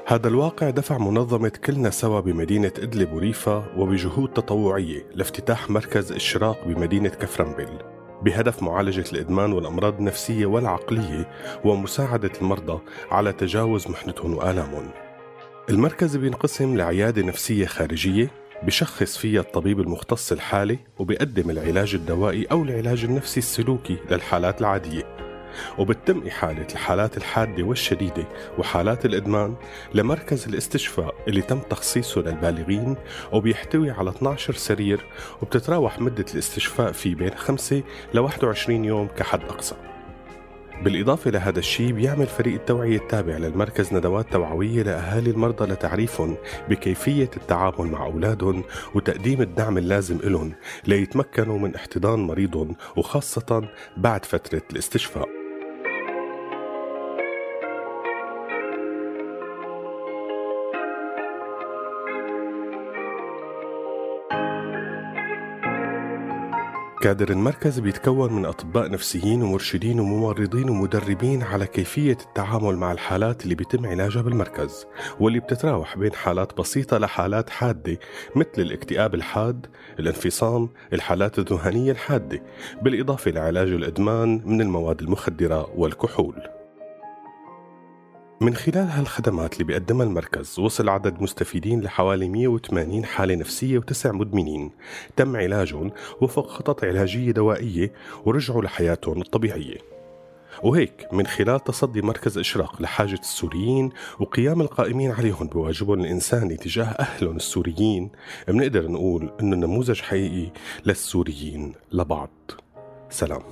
هذا الواقع دفع منظمة كلنا سوا بمدينة إدلب وريفا وبجهود تطوعية لافتتاح مركز إشراق بمدينة كفرنبل بهدف معالجة الإدمان والأمراض النفسية والعقلية ومساعدة المرضى على تجاوز محنتهم وآلامهم. المركز بينقسم لعيادة نفسية خارجية بشخص فيها الطبيب المختص الحالة وبيقدم العلاج الدوائي أو العلاج النفسي السلوكي للحالات العادية. وبتم إحالة الحالات الحادة والشديدة وحالات الإدمان لمركز الاستشفاء اللي تم تخصيصه للبالغين وبيحتوي على 12 سرير وبتتراوح مدة الاستشفاء فيه بين 5 ل 21 يوم كحد أقصى. بالإضافة لهذا الشيء بيعمل فريق التوعية التابع للمركز ندوات توعوية لأهالي المرضى لتعريفهم بكيفية التعامل مع أولادهم وتقديم الدعم اللازم لهم ليتمكنوا من احتضان مريضهم وخاصة بعد فترة الاستشفاء. كادر المركز بيتكون من أطباء نفسيين ومرشدين وممرضين ومدربين على كيفية التعامل مع الحالات اللي بيتم علاجها بالمركز واللي بتتراوح بين حالات بسيطة لحالات حادة مثل الاكتئاب الحاد، الانفصام، الحالات الذهنية الحادة بالإضافة لعلاج الإدمان من المواد المخدرة والكحول. من خلال هالخدمات اللي بيقدمها المركز وصل عدد مستفيدين لحوالي 180 حالة نفسية وتسع مدمنين. تم علاجهم وفق خطط علاجية دوائية ورجعوا لحياتهم الطبيعية. وهيك من خلال تصدي مركز إشراق لحاجة السوريين وقيام القائمين عليهم بواجبهم الإنساني تجاه أهلهم السوريين بنقدر نقول إنه نموذج حقيقي للسوريين لبعض. سلام.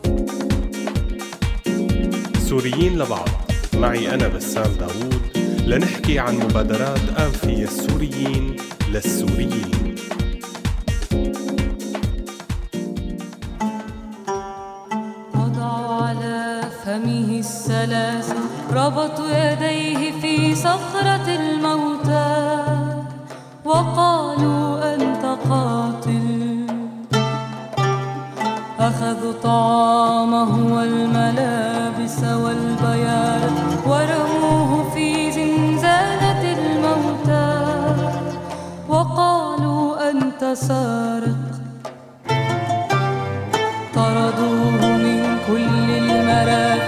سوريين لبعض. معي أنا بسام داوود؟ لنحكي عن مبادرات أنفية السوريين للسوريين. وضعوا على فمه السلاسل ربطوا يديه في صخرة الموتى وقالوا أنت قاتل. أخذوا طعامه والملابس والبيار ورموه في زنزانة الموتى. وقالوا أنت سارق. طردوه من كل المرافق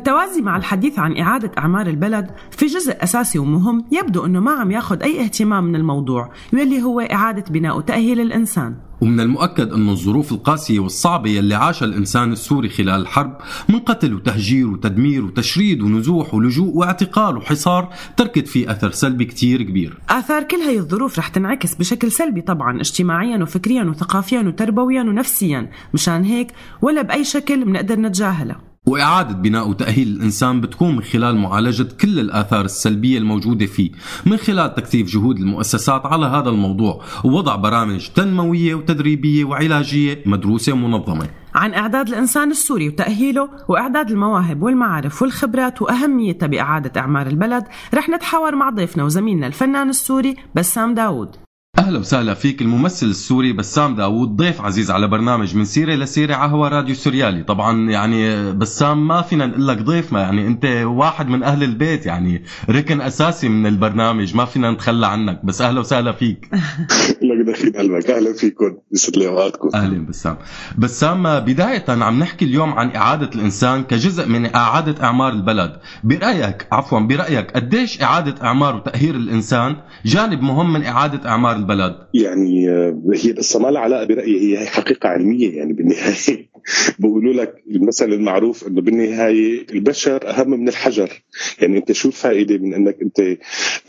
بالتوازي مع الحديث عن إعادة أعمار البلد في جزء أساسي ومهم يبدو أنه ما عم ياخد أي اهتمام من الموضوع واللي هو إعادة بناء وتأهيل الإنسان. ومن المؤكد أن الظروف القاسية والصعبة يلي عاشها الإنسان السوري خلال الحرب من قتل وتهجير وتدمير وتشريد ونزوح ولجوء واعتقال وحصار تركت فيه أثر سلبي كتير كبير. آثار كل هاي الظروف رح تنعكس بشكل سلبي طبعا اجتماعيا وفكريا وثقافيا وتربويا ونفسيا مشان هيك ولا بأي شكل بنقدر نتجاهلها. وإعادة بناء وتأهيل الإنسان بتكون من خلال معالجة كل الآثار السلبية الموجودة فيه من خلال تكثيف جهود المؤسسات على هذا الموضوع ووضع برامج تنموية وتدريبية وعلاجية مدروسة ومنظمة. عن إعداد الإنسان السوري وتأهيله وإعداد المواهب والمعارف والخبرات وأهميتها بإعادة أعمار البلد رح نتحاور مع ضيفنا وزميلنا الفنان السوري بسام داوود. أهلا وسهلا فيك الممثل السوري بسام داوود ضيف عزيز على برنامج من سيرة لسيره على هوا راديو سوريالي. طبعا يعني بسام ما فينا نقول لك ضيف ما يعني أنت واحد من أهل البيت يعني ركن أساسي من البرنامج ما فينا نتخلى عنك. بس أهلا وسهلا فيك. <laughs> لك دخيل قلبك. أهلا فيكم يسعد لي أوقاتكم. أهلا بسام. بسام بداية عم نحكي اليوم عن إعادة الإنسان كجزء من إعادة أعمار البلد. برأيك عفوا برأيك قديش إعادة أعمار وتاهيل الإنسان؟ جانب مهم من إعادة أعمار البلد. يعني آه، هي قصه ما لها علاقة برأيي هي حقيقة علمية يعني بالنهاية. <laughs> بقولوا لك المثل المعروف إنه بالنهاية البشر أهم من الحجر. يعني أنت شو الفائدة من إنك أنت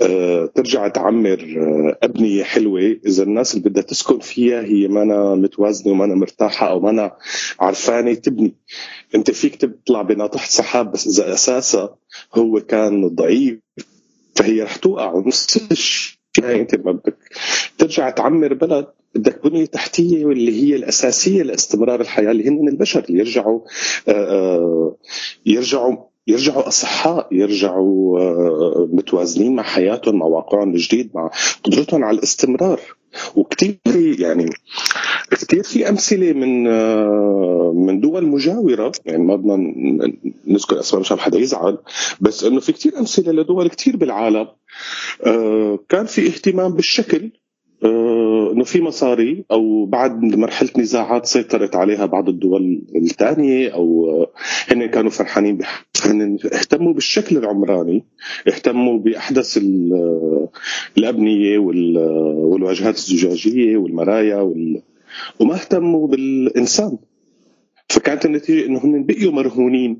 آه، ترجع تعمر آه، أبنية حلوة؟ إذا الناس اللي بدها تسكن فيها هي مانا متوازنة ومانا مرتاحة أو مانا عرفانة تبني. أنت فيك تطلع بناطحه سحاب بس إذا أساسها هو كان ضعيف فهي رح توقع ونفس يعني أنت ما بدك ترجع تعمر بلد بدك بنية تحتية واللي هي الأساسية لاستمرار الحياة اللي هن البشر. اللي يرجعوا آه، آه، يرجعوا يرجعوا أصحاء يرجعوا آه، متوازنين مع حياتهم مع واقعهم الجديد مع قدرتهم على الاستمرار. وكثير يعني كثير في أمثلة من آه، من دول مجاورة يعني ما بدنا نذكر أسماء مشان حدا يزعل بس إنه في كثير أمثلة لدول كثير بالعالم آه، كان في اهتمام بالشكل إنه في مصاري أو بعد مرحلة نزاعات سيطرت عليها بعض الدول الثانية أو آه، هن كانوا فرحانين بح- اهتموا بالشكل العمراني اهتموا بأحدث آه، الأبنية وال- آه، والواجهات الزجاجية والمرايا وال... وما اهتموا بالإنسان. فكانت النتيجة إنه هن بقيوا مرهونين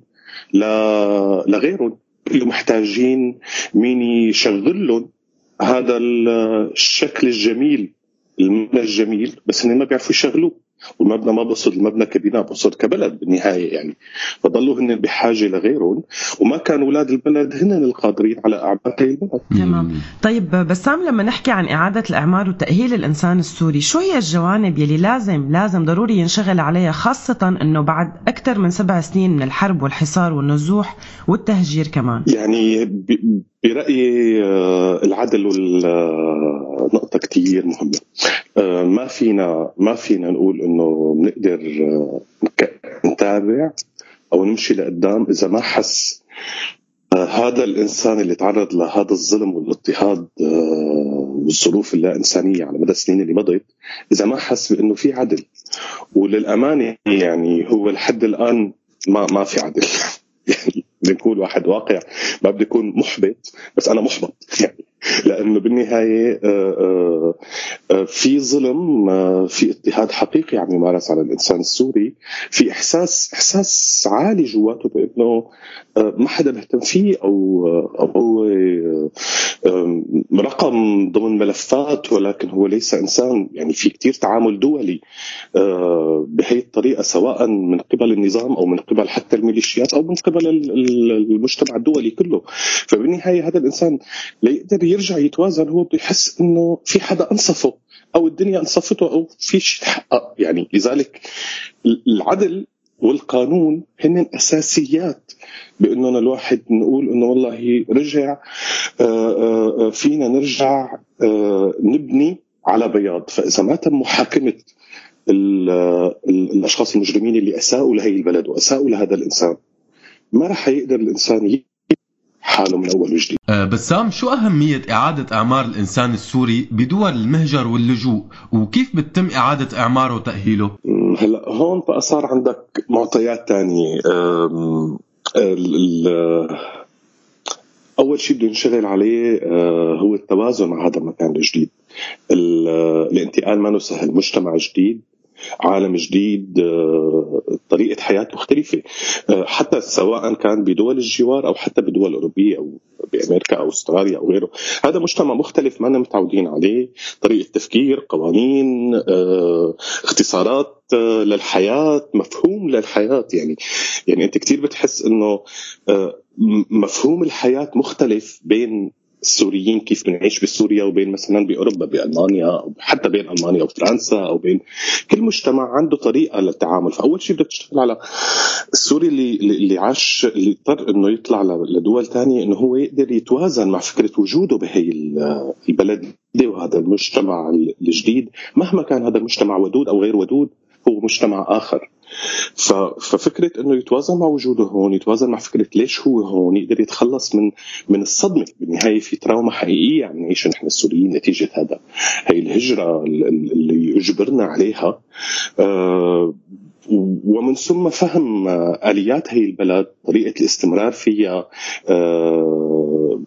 ل... لغيرهم بقيوا محتاجين مين يشغل لهم هذا الشكل الجميل المبنى الجميل بس هن ما بيعرفوا يشغلوه. والمبنى ما بقصد المبنى كبناء بقصد كبلد بالنهاية يعني. فضلوا هن بحاجة لغيرهم وما كان أولاد البلد هن القادرين على اعمال هي البلد. تمام. طيب بسام لما نحكي عن إعادة الإعمار وتأهيل الإنسان السوري شو هي الجوانب يلي لازم لازم ضروري ينشغل عليها خاصة أنه بعد أكثر من سبع سنين من الحرب والحصار والنزوح والتهجير كمان؟ يعني ب- برأيي آه، العدل نقطة كتير مهمة. آه، ما فينا ما فينا نقول إنه بنقدر آه، نتابع أو نمشي لقدام إذا ما حس هذا الإنسان اللي تعرض لهذا الظلم والاضطهاد والظروف اللا انسانيه على مدى السنين اللي مضت إذا ما حس بإنه في عدل. وللأمانة يعني هو لحد الآن ما ما في عدل. <laughs> بدي واحد واقع ما بدي أكون محبط بس أنا محبط. يعني <laughs> لأنه بالنهاية آه، آه، آه، في ظلم في اضطهاد حقيقي عم يمارس على الإنسان السوري في إحساس إحساس عالي جواته بانه ما حدا بيهتم فيه أو أو هو رقم ضمن ملفات ولكن هو ليس إنسان. يعني في كتير تعامل دولي بهي الطريقة سواء من قبل النظام أو من قبل حتى الميليشيات أو من قبل ال- ال- المجتمع الدولي كله. فبالنهاية هذا الإنسان ليقدر يرجع يتوازن هو بده يحس إنه في حدا أنصفه أو الدنيا أنصفته أو في شيء تحقق يعني لذلك العدل والقانون هن اساسيات بإنه الواحد نقول إنه والله رجع آه، آه، آه، فينا نرجع نبني على بياض. فإذا ما تم محاكمة ال- ال- الأشخاص المجرمين اللي أساءوا لهي البلد وأساءوا لهذا الإنسان ما راح يقدر الإنسان حاله من أول وجديد. آه، بسام شو أهمية إعادة إعمار الإنسان السوري بدول المهجر واللجوء؟ وكيف بتتم إعادة إعماره وتأهيله؟ مم، هلا هون بقى صار عندك معطيات ال- أول شيء بده ينشغل عليه آه، هو التوازن مع هذا المكان الجديد. ال- الانتقال ما سهل مجتمع جديد. عالم جديد آه، طريقة حياة مختلفة. آه، حتى سواء كان بدول الجوار أو حتى بدول أوروبية أو بأمريكا أو أستراليا أو غيره. هذا مجتمع مختلف ما متعودين عليه. طريقة تفكير قوانين آه، اختصارات للحياة مفهوم للحياة. يعني يعني أنت كتير بتحس أنه مفهوم الحياة مختلف بين السوريين كيف بنعيش بسوريا وبين مثلا بأوروبا بألمانيا أو حتى بين ألمانيا وفرنسا أو بين كل مجتمع عنده طريقة للتعامل. فأول شيء بدك تشتغل على السوري اللي اللي عاش اللي اضطر إنه يطلع لدول ثانية إنه هو يقدر يتوازن مع فكرة وجوده بهي ال- البلد وهذا المجتمع الجديد. مهما كان هذا المجتمع ودود أو غير ودود هو مجتمع آخر. ففكرة إنه يتوازن مع وجوده هون يتوازن مع فكرة ليش هو هون يقدر يتخلص من من الصدمة. بالنهاية في تراوما حقيقية عم نعيشها نحن السوريين نتيجة هذا. هي الهجرة ال- ال- اللي أجبرنا عليها. آه، ومن ثم فهم آه، آليات هي البلد طريقة الاستمرار فيها. آه،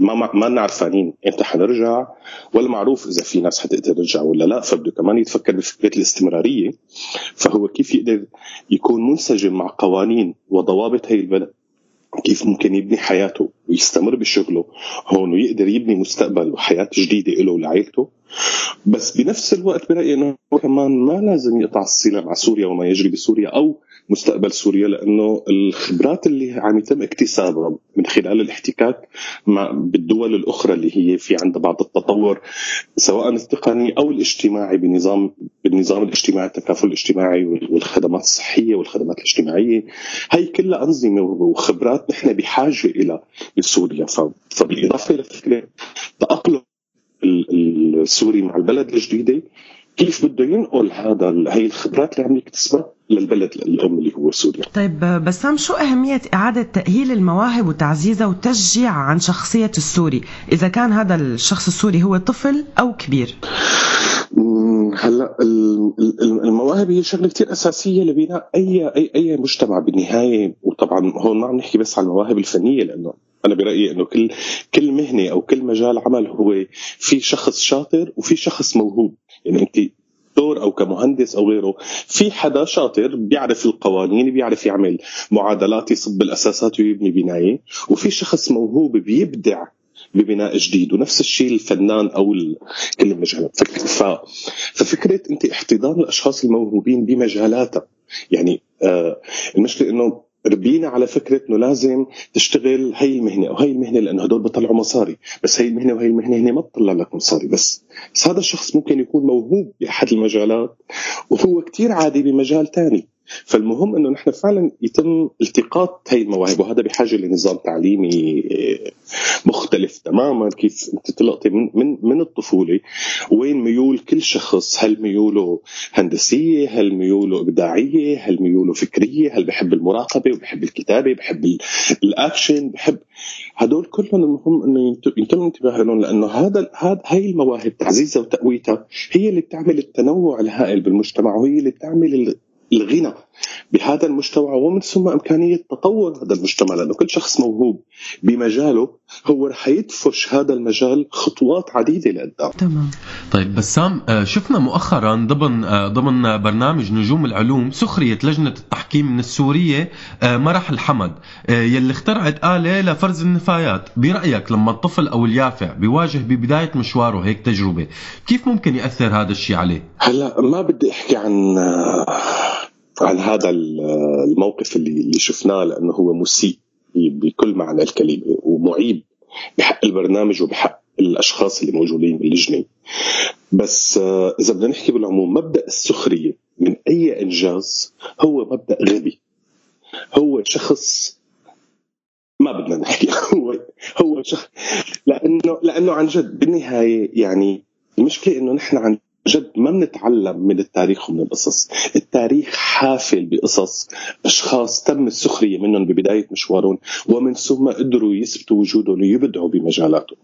ما ما عرفانين إمتى حنرجع ولا معروف إذا في ناس حتقدر ترجع ولا لا. فبده كمان يتفكر بفكرة الاستمرارية فهو كيف يقدر يكون منسجم مع قوانين وضوابط هي البلد؟ كيف ممكن يبني حياته ويستمر بشغله هون ويقدر يبني مستقبل وحياة جديدة له ولعائلته؟ بس بنفس الوقت برأيي هو كمان ما لازم يقطع الصلة مع سوريا وما يجري بسوريا أو مستقبل سوريا لأنه الخبرات اللي عم يتم اكتسابها من خلال الاحتكاك مع بالدول الأخرى اللي هي في عندها بعض التطور سواء التقني أو الاجتماعي بنظام بالنظام الاجتماعي التكافل الاجتماعي والخدمات الصحية والخدمات الاجتماعية. هي كلها أنظمة وخبرات نحن بحاجة إلى بسوريا ف- فبالإضافة لفكره تأقلم ال- السوري مع البلد الجديدة كيف بده ينقل هذا هي الخبرات اللي عم يكتسبها للبلد الأم اللي هو سوريا؟ طيب بسام شو أهمية إعادة تأهيل المواهب وتعزيزها وتشجيع عن شخصية السوري؟ إذا كان هذا الشخص السوري هو طفل أو كبير؟ هلأ ال- ال- المواهب هي شغلة كثير أساسية لبناء اي اي أي مجتمع بالنهاية. وطبعا هون ما عم نحكي بس عن المواهب الفنية لأنه أنا برأيي إنه كل كل مهنة أو كل مجال عمل هو في شخص شاطر وفي شخص موهوب. يعني انت دكتور أو كمهندس أو غيره في حدا شاطر بيعرف القوانين بيعرف يعمل معادلات يصب الأساسات ويبني بناية وفي شخص موهوب بيبدع ببناء جديد ونفس الشيء الفنان أو كل المجالات ف- ففكرة أنت احتضان الأشخاص الموهوبين بمجالاتها يعني آه المشكلة إنه ربينا على فكرة إنه لازم تشتغل هي المهنة أو هي المهنة لأنه هدول بيطلعوا مصاري. بس هي المهنة وهي المهنة هي ما بتطلع لك مصاري بس. بس هذا الشخص ممكن يكون موهوب بأحد المجالات وهو كتير عادي بمجال تاني. فالمهم إنه نحن فعلا يتم التقاط هي المواهب وهذا بحاجة لنظام تعليمي مختلف تماما كيف أنت تلقطي من من من الطفولة وين ميول كل شخص هل ميوله هندسية هل ميوله إبداعية هل ميوله فكرية هل بحب المراقبة وبحب الكتابة بحب ال- الأكشن بحب هدول كلهم. المهم إنه يتم الانتباه لهم لأنه هذا هذا هي المواهب تعزيزها وتقويتها هي اللي بتعمل التنوع الهائل بالمجتمع وهي اللي بتعمل الغنى. بهذا المجتمع ومن ثم إمكانية تطور هذا المجتمع لأنه كل شخص موهوب بمجاله هو رح يدفش هذا المجال خطوات عديدة لقدام. تمام. طيب بسام آه، شفنا مؤخرا ضمن آه، ضمن برنامج نجوم العلوم سخرية لجنة التحكيم من السورية آه، مرح الحمد يلي اخترعت آلة لفرز النفايات. برأيك لما الطفل أو اليافع بيواجه ببداية مشواره هيك تجربة كيف ممكن يأثر هذا الشيء عليه؟ هلأ ما بدي أحكي عن عن هذا الموقف اللي اللي شفناه لأنه هو مسيء بكل معنى الكلمة ومعيب بحق البرنامج وبحق الأشخاص اللي موجودين باللجنة. بس آه، إذا بدنا نحكي بالعموم مبدأ السخرية من أي إنجاز هو مبدأ غبي. هو شخص ما بدنا نحكي <laughs> هو هو شخص لأنه لأنه عن جد بالنهاية يعني المشكلة إنه نحن عن جد ما بنتعلم من التاريخ ومن القصص. التاريخ حافل بقصص. أشخاص تم السخرية منهم ببداية مشوارهم ومن ثم قدروا يثبتوا وجودهم ويبدعوا بمجالاتهم.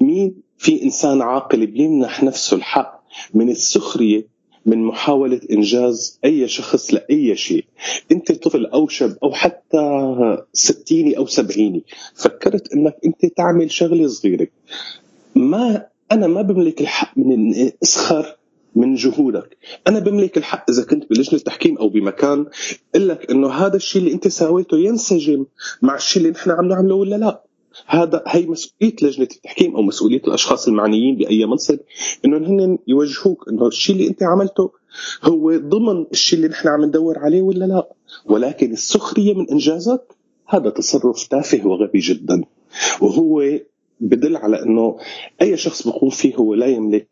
مين في إنسان عاقل بيمنح نفسه الحق من السخرية من محاولة إنجاز أي شخص لأي شيء؟ أنت طفل أو شاب أو حتى ستيني أو سبعيني فكرت أنك أنت تعمل شغلة صغيرة. ما أنا ما بملك الحق من اني أسخر من جهودك أنا بملك الحق إذا كنت بلجنة التحكيم أو بمكان أقول لك إنه هذا الشيء اللي أنت سويته ينسجم مع الشيء اللي نحن عم نعمله ولا لا. هذا هي مسؤولية لجنة التحكيم أو مسؤولية الأشخاص المعنيين بأي منصب انهم هن يوجهوك إنه الشيء اللي أنت عملته هو ضمن الشيء اللي نحن عم ندور عليه ولا لا. ولكن السخرية من إنجازك هذا تصرف تافه وغبي جدا. وهو بدل على إنه أي شخص بيقوم فيه هو لا يملك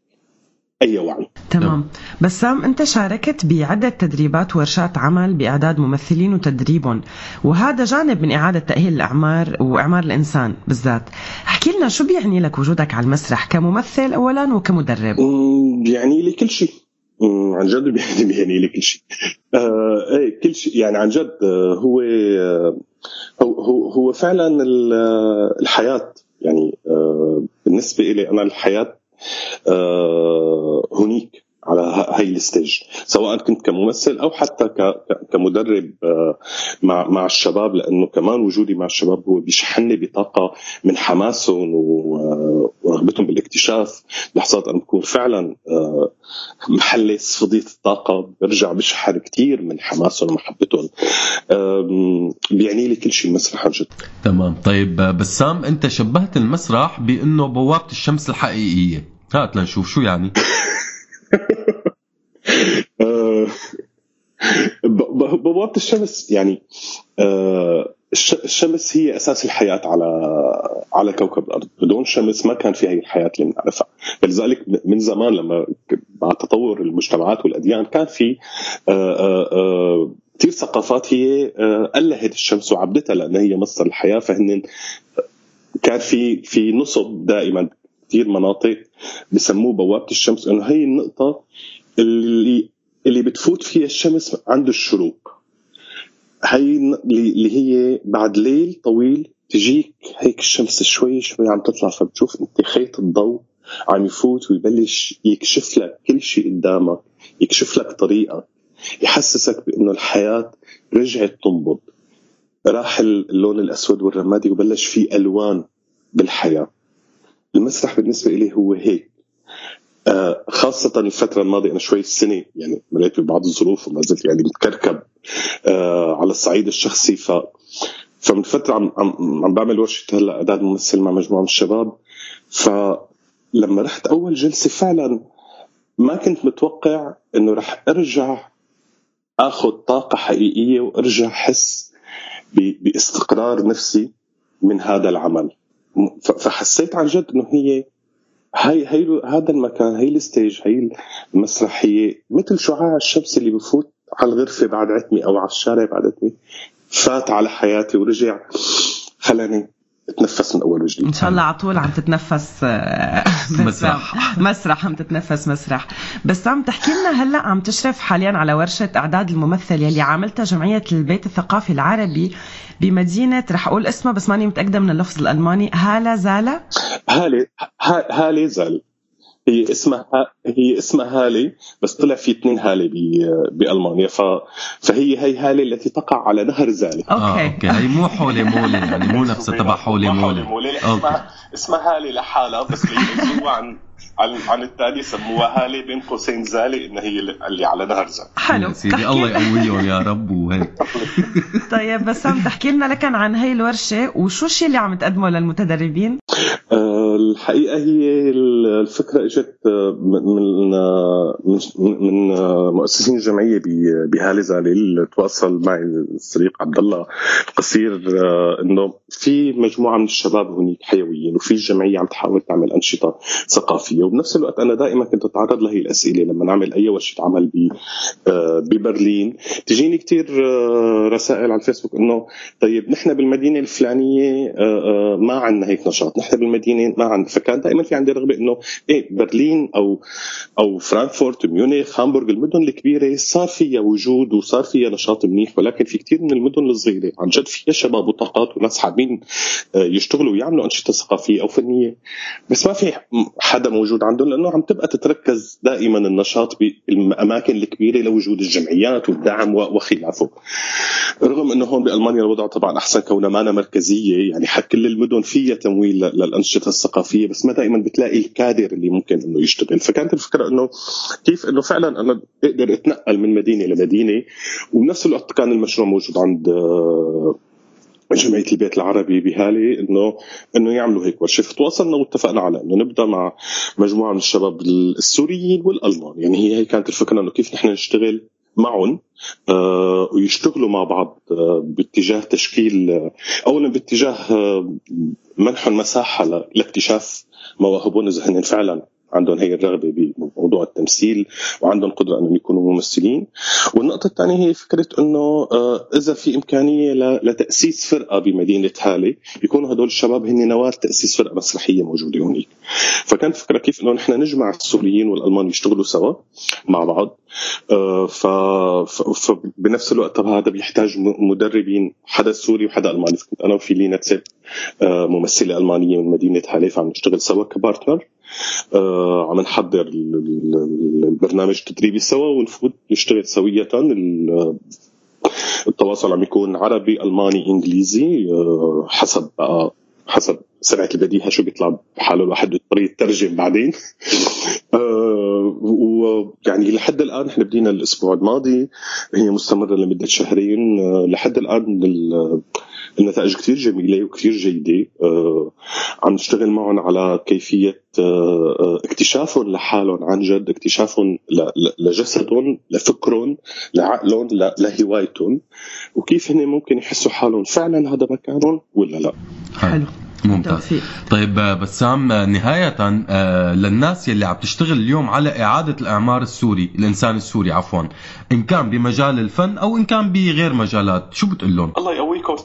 أي وعي. تمام. بسام أنت شاركت بعدة تدريبات وورشات عمل بأعداد ممثلين وتدريبهم وهذا جانب من إعادة تأهيل الأعمار وإعمار الإنسان بالذات. احكي لنا شو بيعني لك وجودك على المسرح كممثل اولا وكمدرب؟ بيعني لي كل شيء. عن جد <laughs> بيعني لي كل شيء. آه إيه كل شيء. يعني عن جد آه، هو آه، هو هو فعلا الحياة يعني آه، بالنسبة لي أنا الحياة آه، هنيك على هاي الستيج سواء كنت كممثل أو حتى كمدرب آه، مع مع الشباب لأنه كمان وجودي مع الشباب هو بيشحنني بطاقة من حماسهم ورغبتهم بالاكتشاف. لحظات أنا بكون فعلا آه، محلس فضيه الطاقة برجع بشحن كثير من حماسهم ومحبتهم. بيعني لي كل شيء المسرح عن جد. تمام. طيب بسام أنت شبهت المسرح بأنه بوابة الشمس الحقيقية. هات لنشوف شو يعني. <laughs> آه، بوابة الشمس يعني آه، الشمس هي أساس الحياة على على كوكب الأرض، بدون شمس ما كان في هي الحياة اللي بنعرفها، فلذلك من زمان لما مع تطور المجتمعات والأديان كان في آه، كثير ثقافات هي ألهت الشمس وعبدتها لانها هي مصدر الحياة. فهن كان في في نصب دائما كثير مناطق بسموه بوابة الشمس إنه هي النقطة اللي اللي بتفوت فيها الشمس عند الشروق. هي اللي هي بعد ليل طويل تجيك هيك الشمس شوي شوي عم تطلع فبتشوف أنت خيط الضوء عم يفوت ويبلش يكشف لك كل شيء قدامك يكشف لك طريقك يحسسك بأنه الحياة رجعت تنبض. راح اللون الأسود والرمادي وبلش في ألوان بالحياة. المسرح بالنسبة لي هو هيك. آه، خاصة الفترة الماضية أنا شوي السنة يعني مريت ببعض الظروف وما زلت يعني متكركب آه، على الصعيد الشخصي. ف فمن فترة عم عم, عم بعمل ورشة هلأ إعداد ممثل مع مجموعة من الشباب. فلما رحت أول جلسة فعلا ما كنت متوقع إنه رح أرجع آخذ طاقة حقيقية وأرجع أحس بإستقرار نفسي من هذا العمل. فحسيت عن جد إنه هي هاي هي هذا المكان هي الستيج هي المسرحيه مثل شعاع الشمس اللي بفوت على الغرفة بعد عتمي أو على الشارع بعد عتمي فات على حياتي ورجع خلاني اتنفس من أول وجديد. إن شاء الله على طول عم تتنفس آه، <laughs> مسرح. مسرح. عم تتنفس مسرح. بس عم تحكي لنا هلأ عم تشرف حاليا على ورشة أعداد الممثل يلي عاملتها جمعية البيت الثقافي العربي بمدينة رح أقول اسمها بس ماني متأكدة من اللفظ الألماني هالا زالا هالي هالي زال. هي اسمها هي اسمها هالي بس طلع في اثنين هالي ب- بألمانيا. ف... فهي هي هالي التي تقع على نهر زالي. آه Okay. هي مو حولي مولي يعني مو نفسها تبع حولي مولي. Okay. اسمها اسمها هالي لحالها بس ليميزوها عن عن عن الثاني سموها هالي بين قوسين زالي انها هي اللي على نهر زالي. حلو. سيدي الله يقويهم يا رب. وهيك طيب بسام تحكي لنا لكن عن هي الورشة وشو الشيء اللي عم تقدمه للمتدربين؟ آه، الحقيقة هي الفكرة إجت آه، من من آه، مؤسسين الجمعيه ب- بهالي زالي اللي تواصل معي الصديق عبد الله القصير إنه في مجموعة من الشباب هناك حيويين وفي الجمعيه عم تحاول تعمل أنشطة ثقافية وبنفس الوقت أنا دائما كنت أتعرض لهي الأسئلة لما نعمل أي ورشه عمل ببرلين. تجيني كثير رسائل على الفيسبوك إنه طيب نحن بالمدينة الفلانية ما عندنا هيك نشاط نحن بالمدينة ما عندنا فكان دائما في عندي رغبة إنه إيه برلين أو أو فرانكفورت ميونخ هامبورغ المدن الكبيرة صار فيها وجود وصار فيها نشاط منيح ولكن في كثير من المدن الصغيرة عن جد فيها شباب وطاقات وناس حابين آه، يشتغلوا ويعملوا أنشطة ثقافية أو فنية. بس ما في حدا موجود عندهم لأنه عم تبقى تتركز دائما النشاط بالأماكن الكبيرة لوجود الجمعيات والدعم وخلافه. رغم إنه هون بألمانيا الوضع طبعا أحسن كونها مانا مركزية يعني كل المدن فيها تمويل للأنشطة الثقافية بس ما دائما بتلاقي الكادر اللي ممكن إنه يشتغل. فكانت الفكرة إنه كيف إنه فعلا أنا أقدر أتنقل من مدينة لمدينه وبنفس الوقت كان المشروع موجود عند آه، جمعية البيت العربي بهالي إنه إنه يعملوا هيك ورشه فتواصلنا واتفقنا على إنه نبدأ مع مجموعة من الشباب السوريين والألمان. يعني هي هي كانت الفكرة إنه كيف نحن نشتغل معهم آه ويشتغلوا مع بعض آه باتجاه تشكيل آه اولا باتجاه آه منحهم مساحه لاكتشاف مواهبهم اذا فعلا عندهم هي الرغبة بموضوع التمثيل وعندهم قدرة إنهم يكونوا ممثلين. والنقطة الثانية هي فكرة إنه آه، إذا في إمكانية لتأسيس فرقة بمدينة هالي يكونوا هدول الشباب هن نواة تأسيس فرقة مسرحية موجودة هناك فكانت فكرة كيف إنه نحن نجمع السوريين والألمان يشتغلوا سوا مع بعض. آه، ف... فبنفس الوقت هذا بيحتاج مدربين حدا سوري وحدا ألماني. فكنت أنا وفي لينا تسيب آه، ممثلة ألمانية من مدينة هاليف عم نشتغل سوا كبارتنر. عم نحضر ال- ال- البرنامج التدريبي سوا ونفوت نشتغل سوية. ال- التواصل عم يكون عربي ألماني إنجليزي آه، حسب بقى حسب سرعة البديهة شو بيطلع بحاله الواحد بيضطر يترجم بعدين. آه، ويعني لحد الآن إحنا بدينا الأسبوع الماضي هي مستمرة لمدة شهرين آه، لحد الآن ال- النتائج كثير جميلة وكثير جيدة. آه، عم نشتغل معهم على كيفية آه، آه، اكتشافهم لحالهم عن جد اكتشافهم لجسدهم لفكرهم لعقلهم لهوايتهم وكيف هن ممكن يحسوا حالهم فعلا هذا مكانهم ولا لا. حلو. ممتاز. طيب آه، بسام آه، نهاية آه، للناس يلي عم تشتغل اليوم على إعادة الإعمار السوري الإنسان السوري عفوا. إن كان بمجال الفن أو إن كان بغير مجالات شو بتقول لهم؟ الله يقويكم.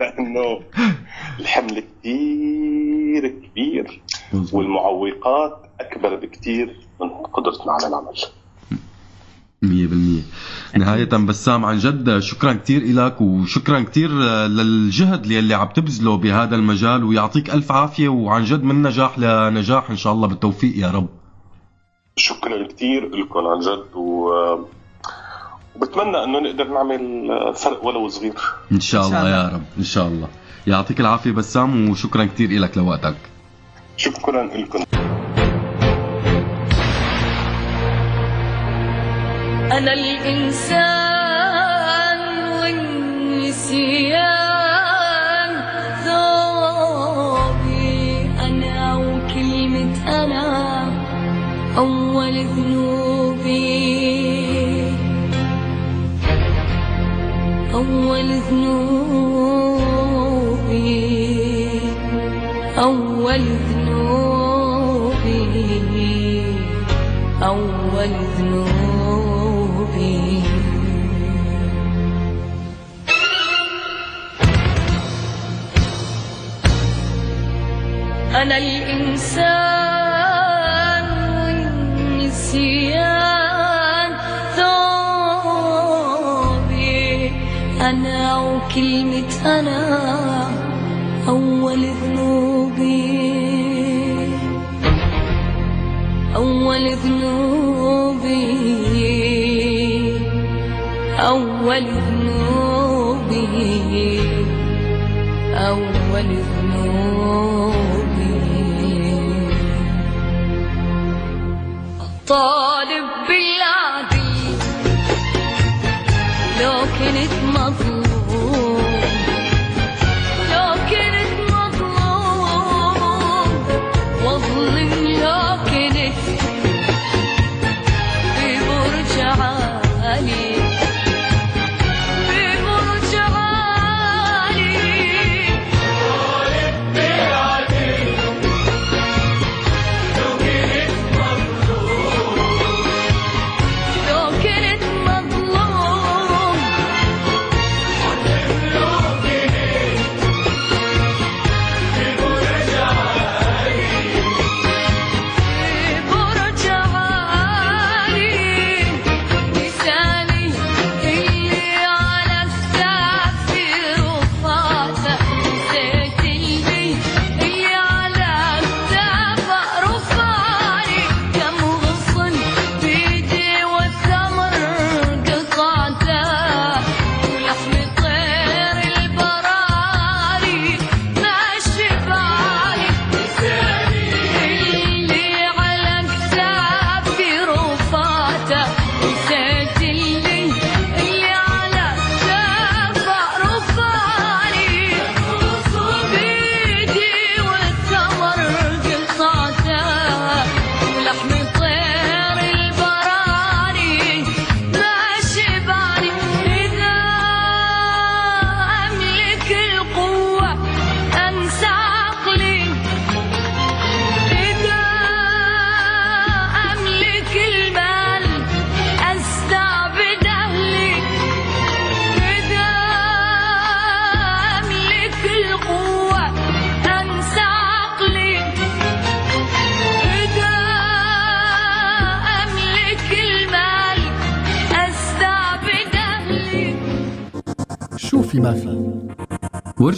لأنه الحمل كثير كبير والمعوقات أكبر بكثير من قدرتنا على العمل. مية بالمية. نهاية بسام عن جد شكرا كتير إلك وشكرا كتير آه، للجهد اللي عم تبذله بهذا المجال ويعطيك ألف عافية وعن جد من نجاح لنجاح إن شاء الله بالتوفيق يا رب. شكرا كثير لكم عن جد و... وبتمنى إنه نقدر نعمل فرق ولو صغير. إن شاء الله يا رب إن شاء الله. يعطيك العافية بسام وشكرا كتير إلك لوقتك. شكرا لكم أنا الإنسان والنسيان. ذوبي أنا وكلمة أنا أول ذنوبي. أول ذنوبي. أنا الإنسان والنسيان. ثوبي أنا وكلمة أنا أول ذنوبي. أول ذنوبي. أول ذنوبي طالب بالعدل لو كنت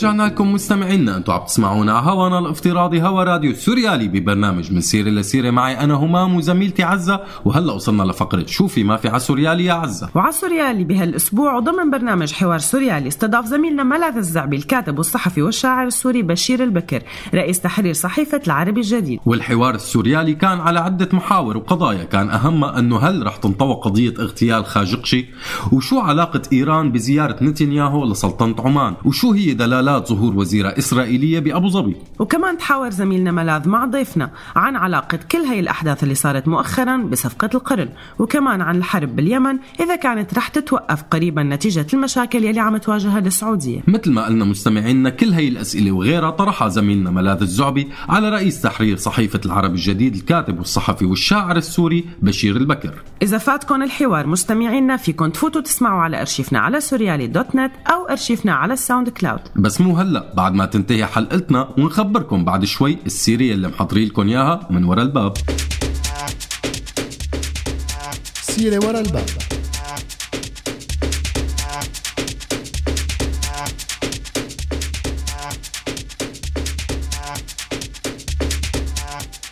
ورجعنا لكم مستمعينا. أنتم عم تسمعونا هوانا الافتراضي هوا راديو سوريالي ببرنامج من سيرة. لسيره معي أنا همام وزميلتي عزة. وهلا وصلنا لفقرة شوفي ما في على سوريالي يا عزة. وعلى سوريالي بهالأسبوع وضمن برنامج حوار سوريالي استضاف زميلنا ملاذ الزعبي الكاتب والصحفي والشاعر السوري بشير البكر رئيس تحرير صحيفة العربي الجديد. والحوار السوريالي كان على عدة محاور وقضايا. كان أهمها أنه هل رح تنطوى قضية اغتيال خاشقشي؟ وشو علاقة إيران بزيارة نتنياهو لسلطنة عمان؟ وشو هي دلالات ظهور وزيرة إسرائيلية بأبو ظبي. وكمان تحاور زميلنا ملاذ مع ضيفنا عن علاقة كل هاي الأحداث اللي صارت مؤخرا بصفقة القرن وكمان عن الحرب باليمن إذا كانت رح تتوقف قريبا نتيجة المشاكل يلي عم تواجهها السعودية. مثل ما قلنا مستمعينا كل هي الأسئلة وغيرها طرحها زميلنا ملاذ الزعبي على رئيس تحرير صحيفة العربي الجديد الكاتب والصحفي والشاعر السوري بشير البكر. إذا فاتكم الحوار مستمعينا فيكم تفوتوا تسمعوا على أرشيفنا على سوريالي dot net أو أرشيفنا على ال SoundCloud. بس مو هلا؟ بعد ما تنتهي حلقتنا ونخبركم بعد شوي السيرة اللي محضرين لكم إياها من ورا الباب. سيرة ورا الباب.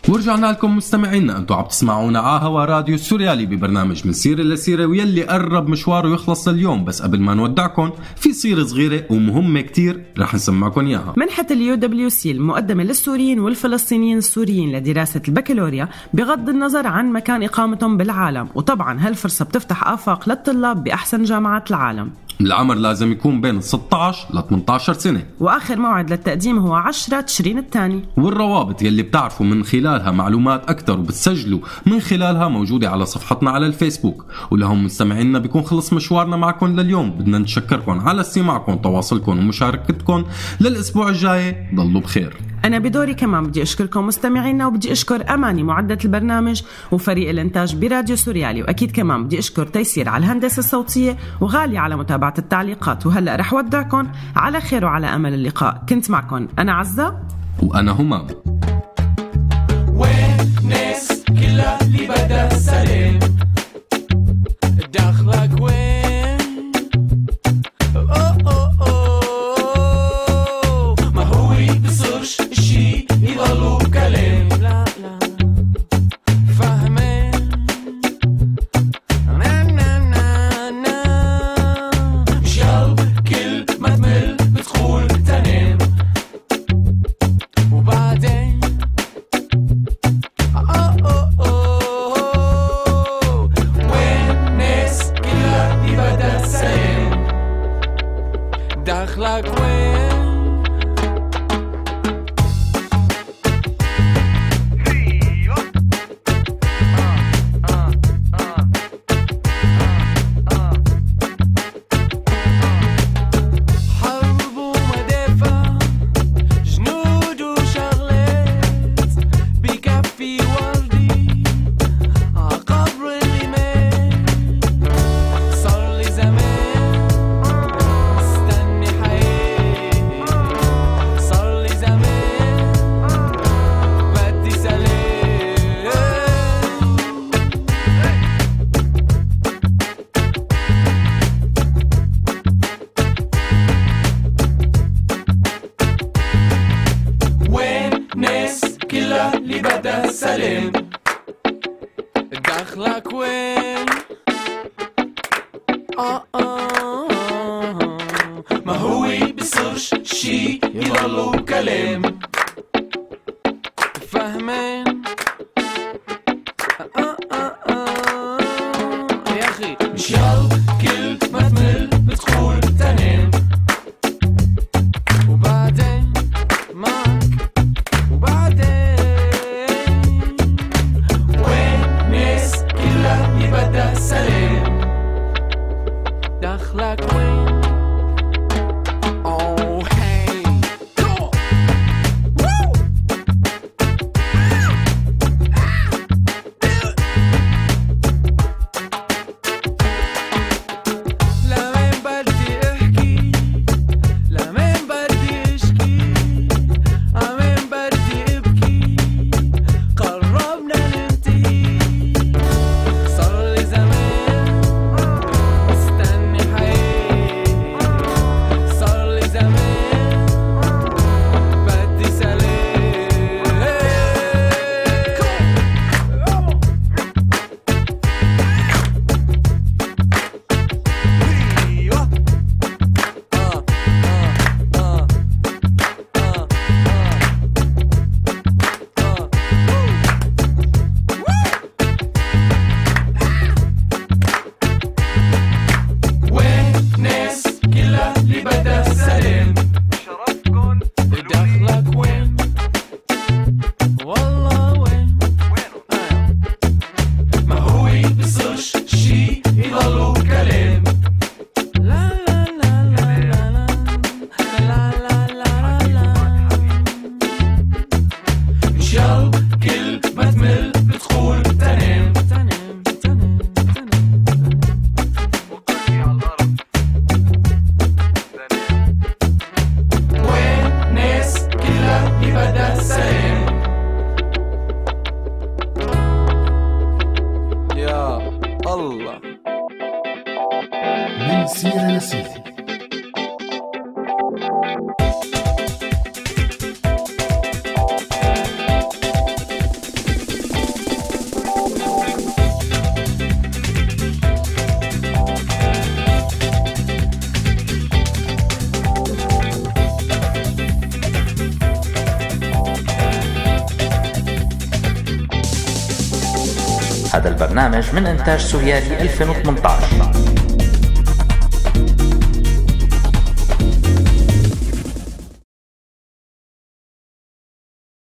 ورجعنا لكم مستمعينا. أنتم عم تسمعونا على هوا راديو سوريالي ببرنامج من سيرة لسيرة ويلي قرب مشواره يخلص اليوم بس قبل ما نودعكم في صيغة صغيرة ومهمة كتير رح نسمعكم إياها. منحة ال UWC المقدمة للسوريين والفلسطينيين السوريين لدراسة البكالوريا بغض النظر عن مكان إقامتهم بالعالم. وطبعا هالفرصة بتفتح آفاق للطلاب بأحسن جامعات العالم. العمر لازم يكون بين 16 ل 18 سنة. وآخر موعد للتقديم هو 10 تشرين الثاني. والروابط يلي بتعرفوا من خلالها معلومات أكثر وبتسجلوا من خلالها موجودة على صفحتنا على الفيسبوك. ولهم مستمعينا بيكون خلص مشوارنا معكم لليوم. بدنا نتشكركم على استماعكم تواصلكم ومشاركتكم. للأسبوع الجاي ضلوا بخير. أنا بدوري كمان بدي أشكركم مستمعينا وبدي أشكر أماني معدة البرنامج وفريق الإنتاج براديو سوريالي. وأكيد كمان بدي أشكر تيسير على الهندسة الصوتية وغالي على متابعة التعليقات. وهلأ رح ودعكم على خير وعلى أمل اللقاء. كنت معكم أنا عزة. وأنا همام. كلها اللي بدا سلام دخلك وين من إنتاج سوريالي 2018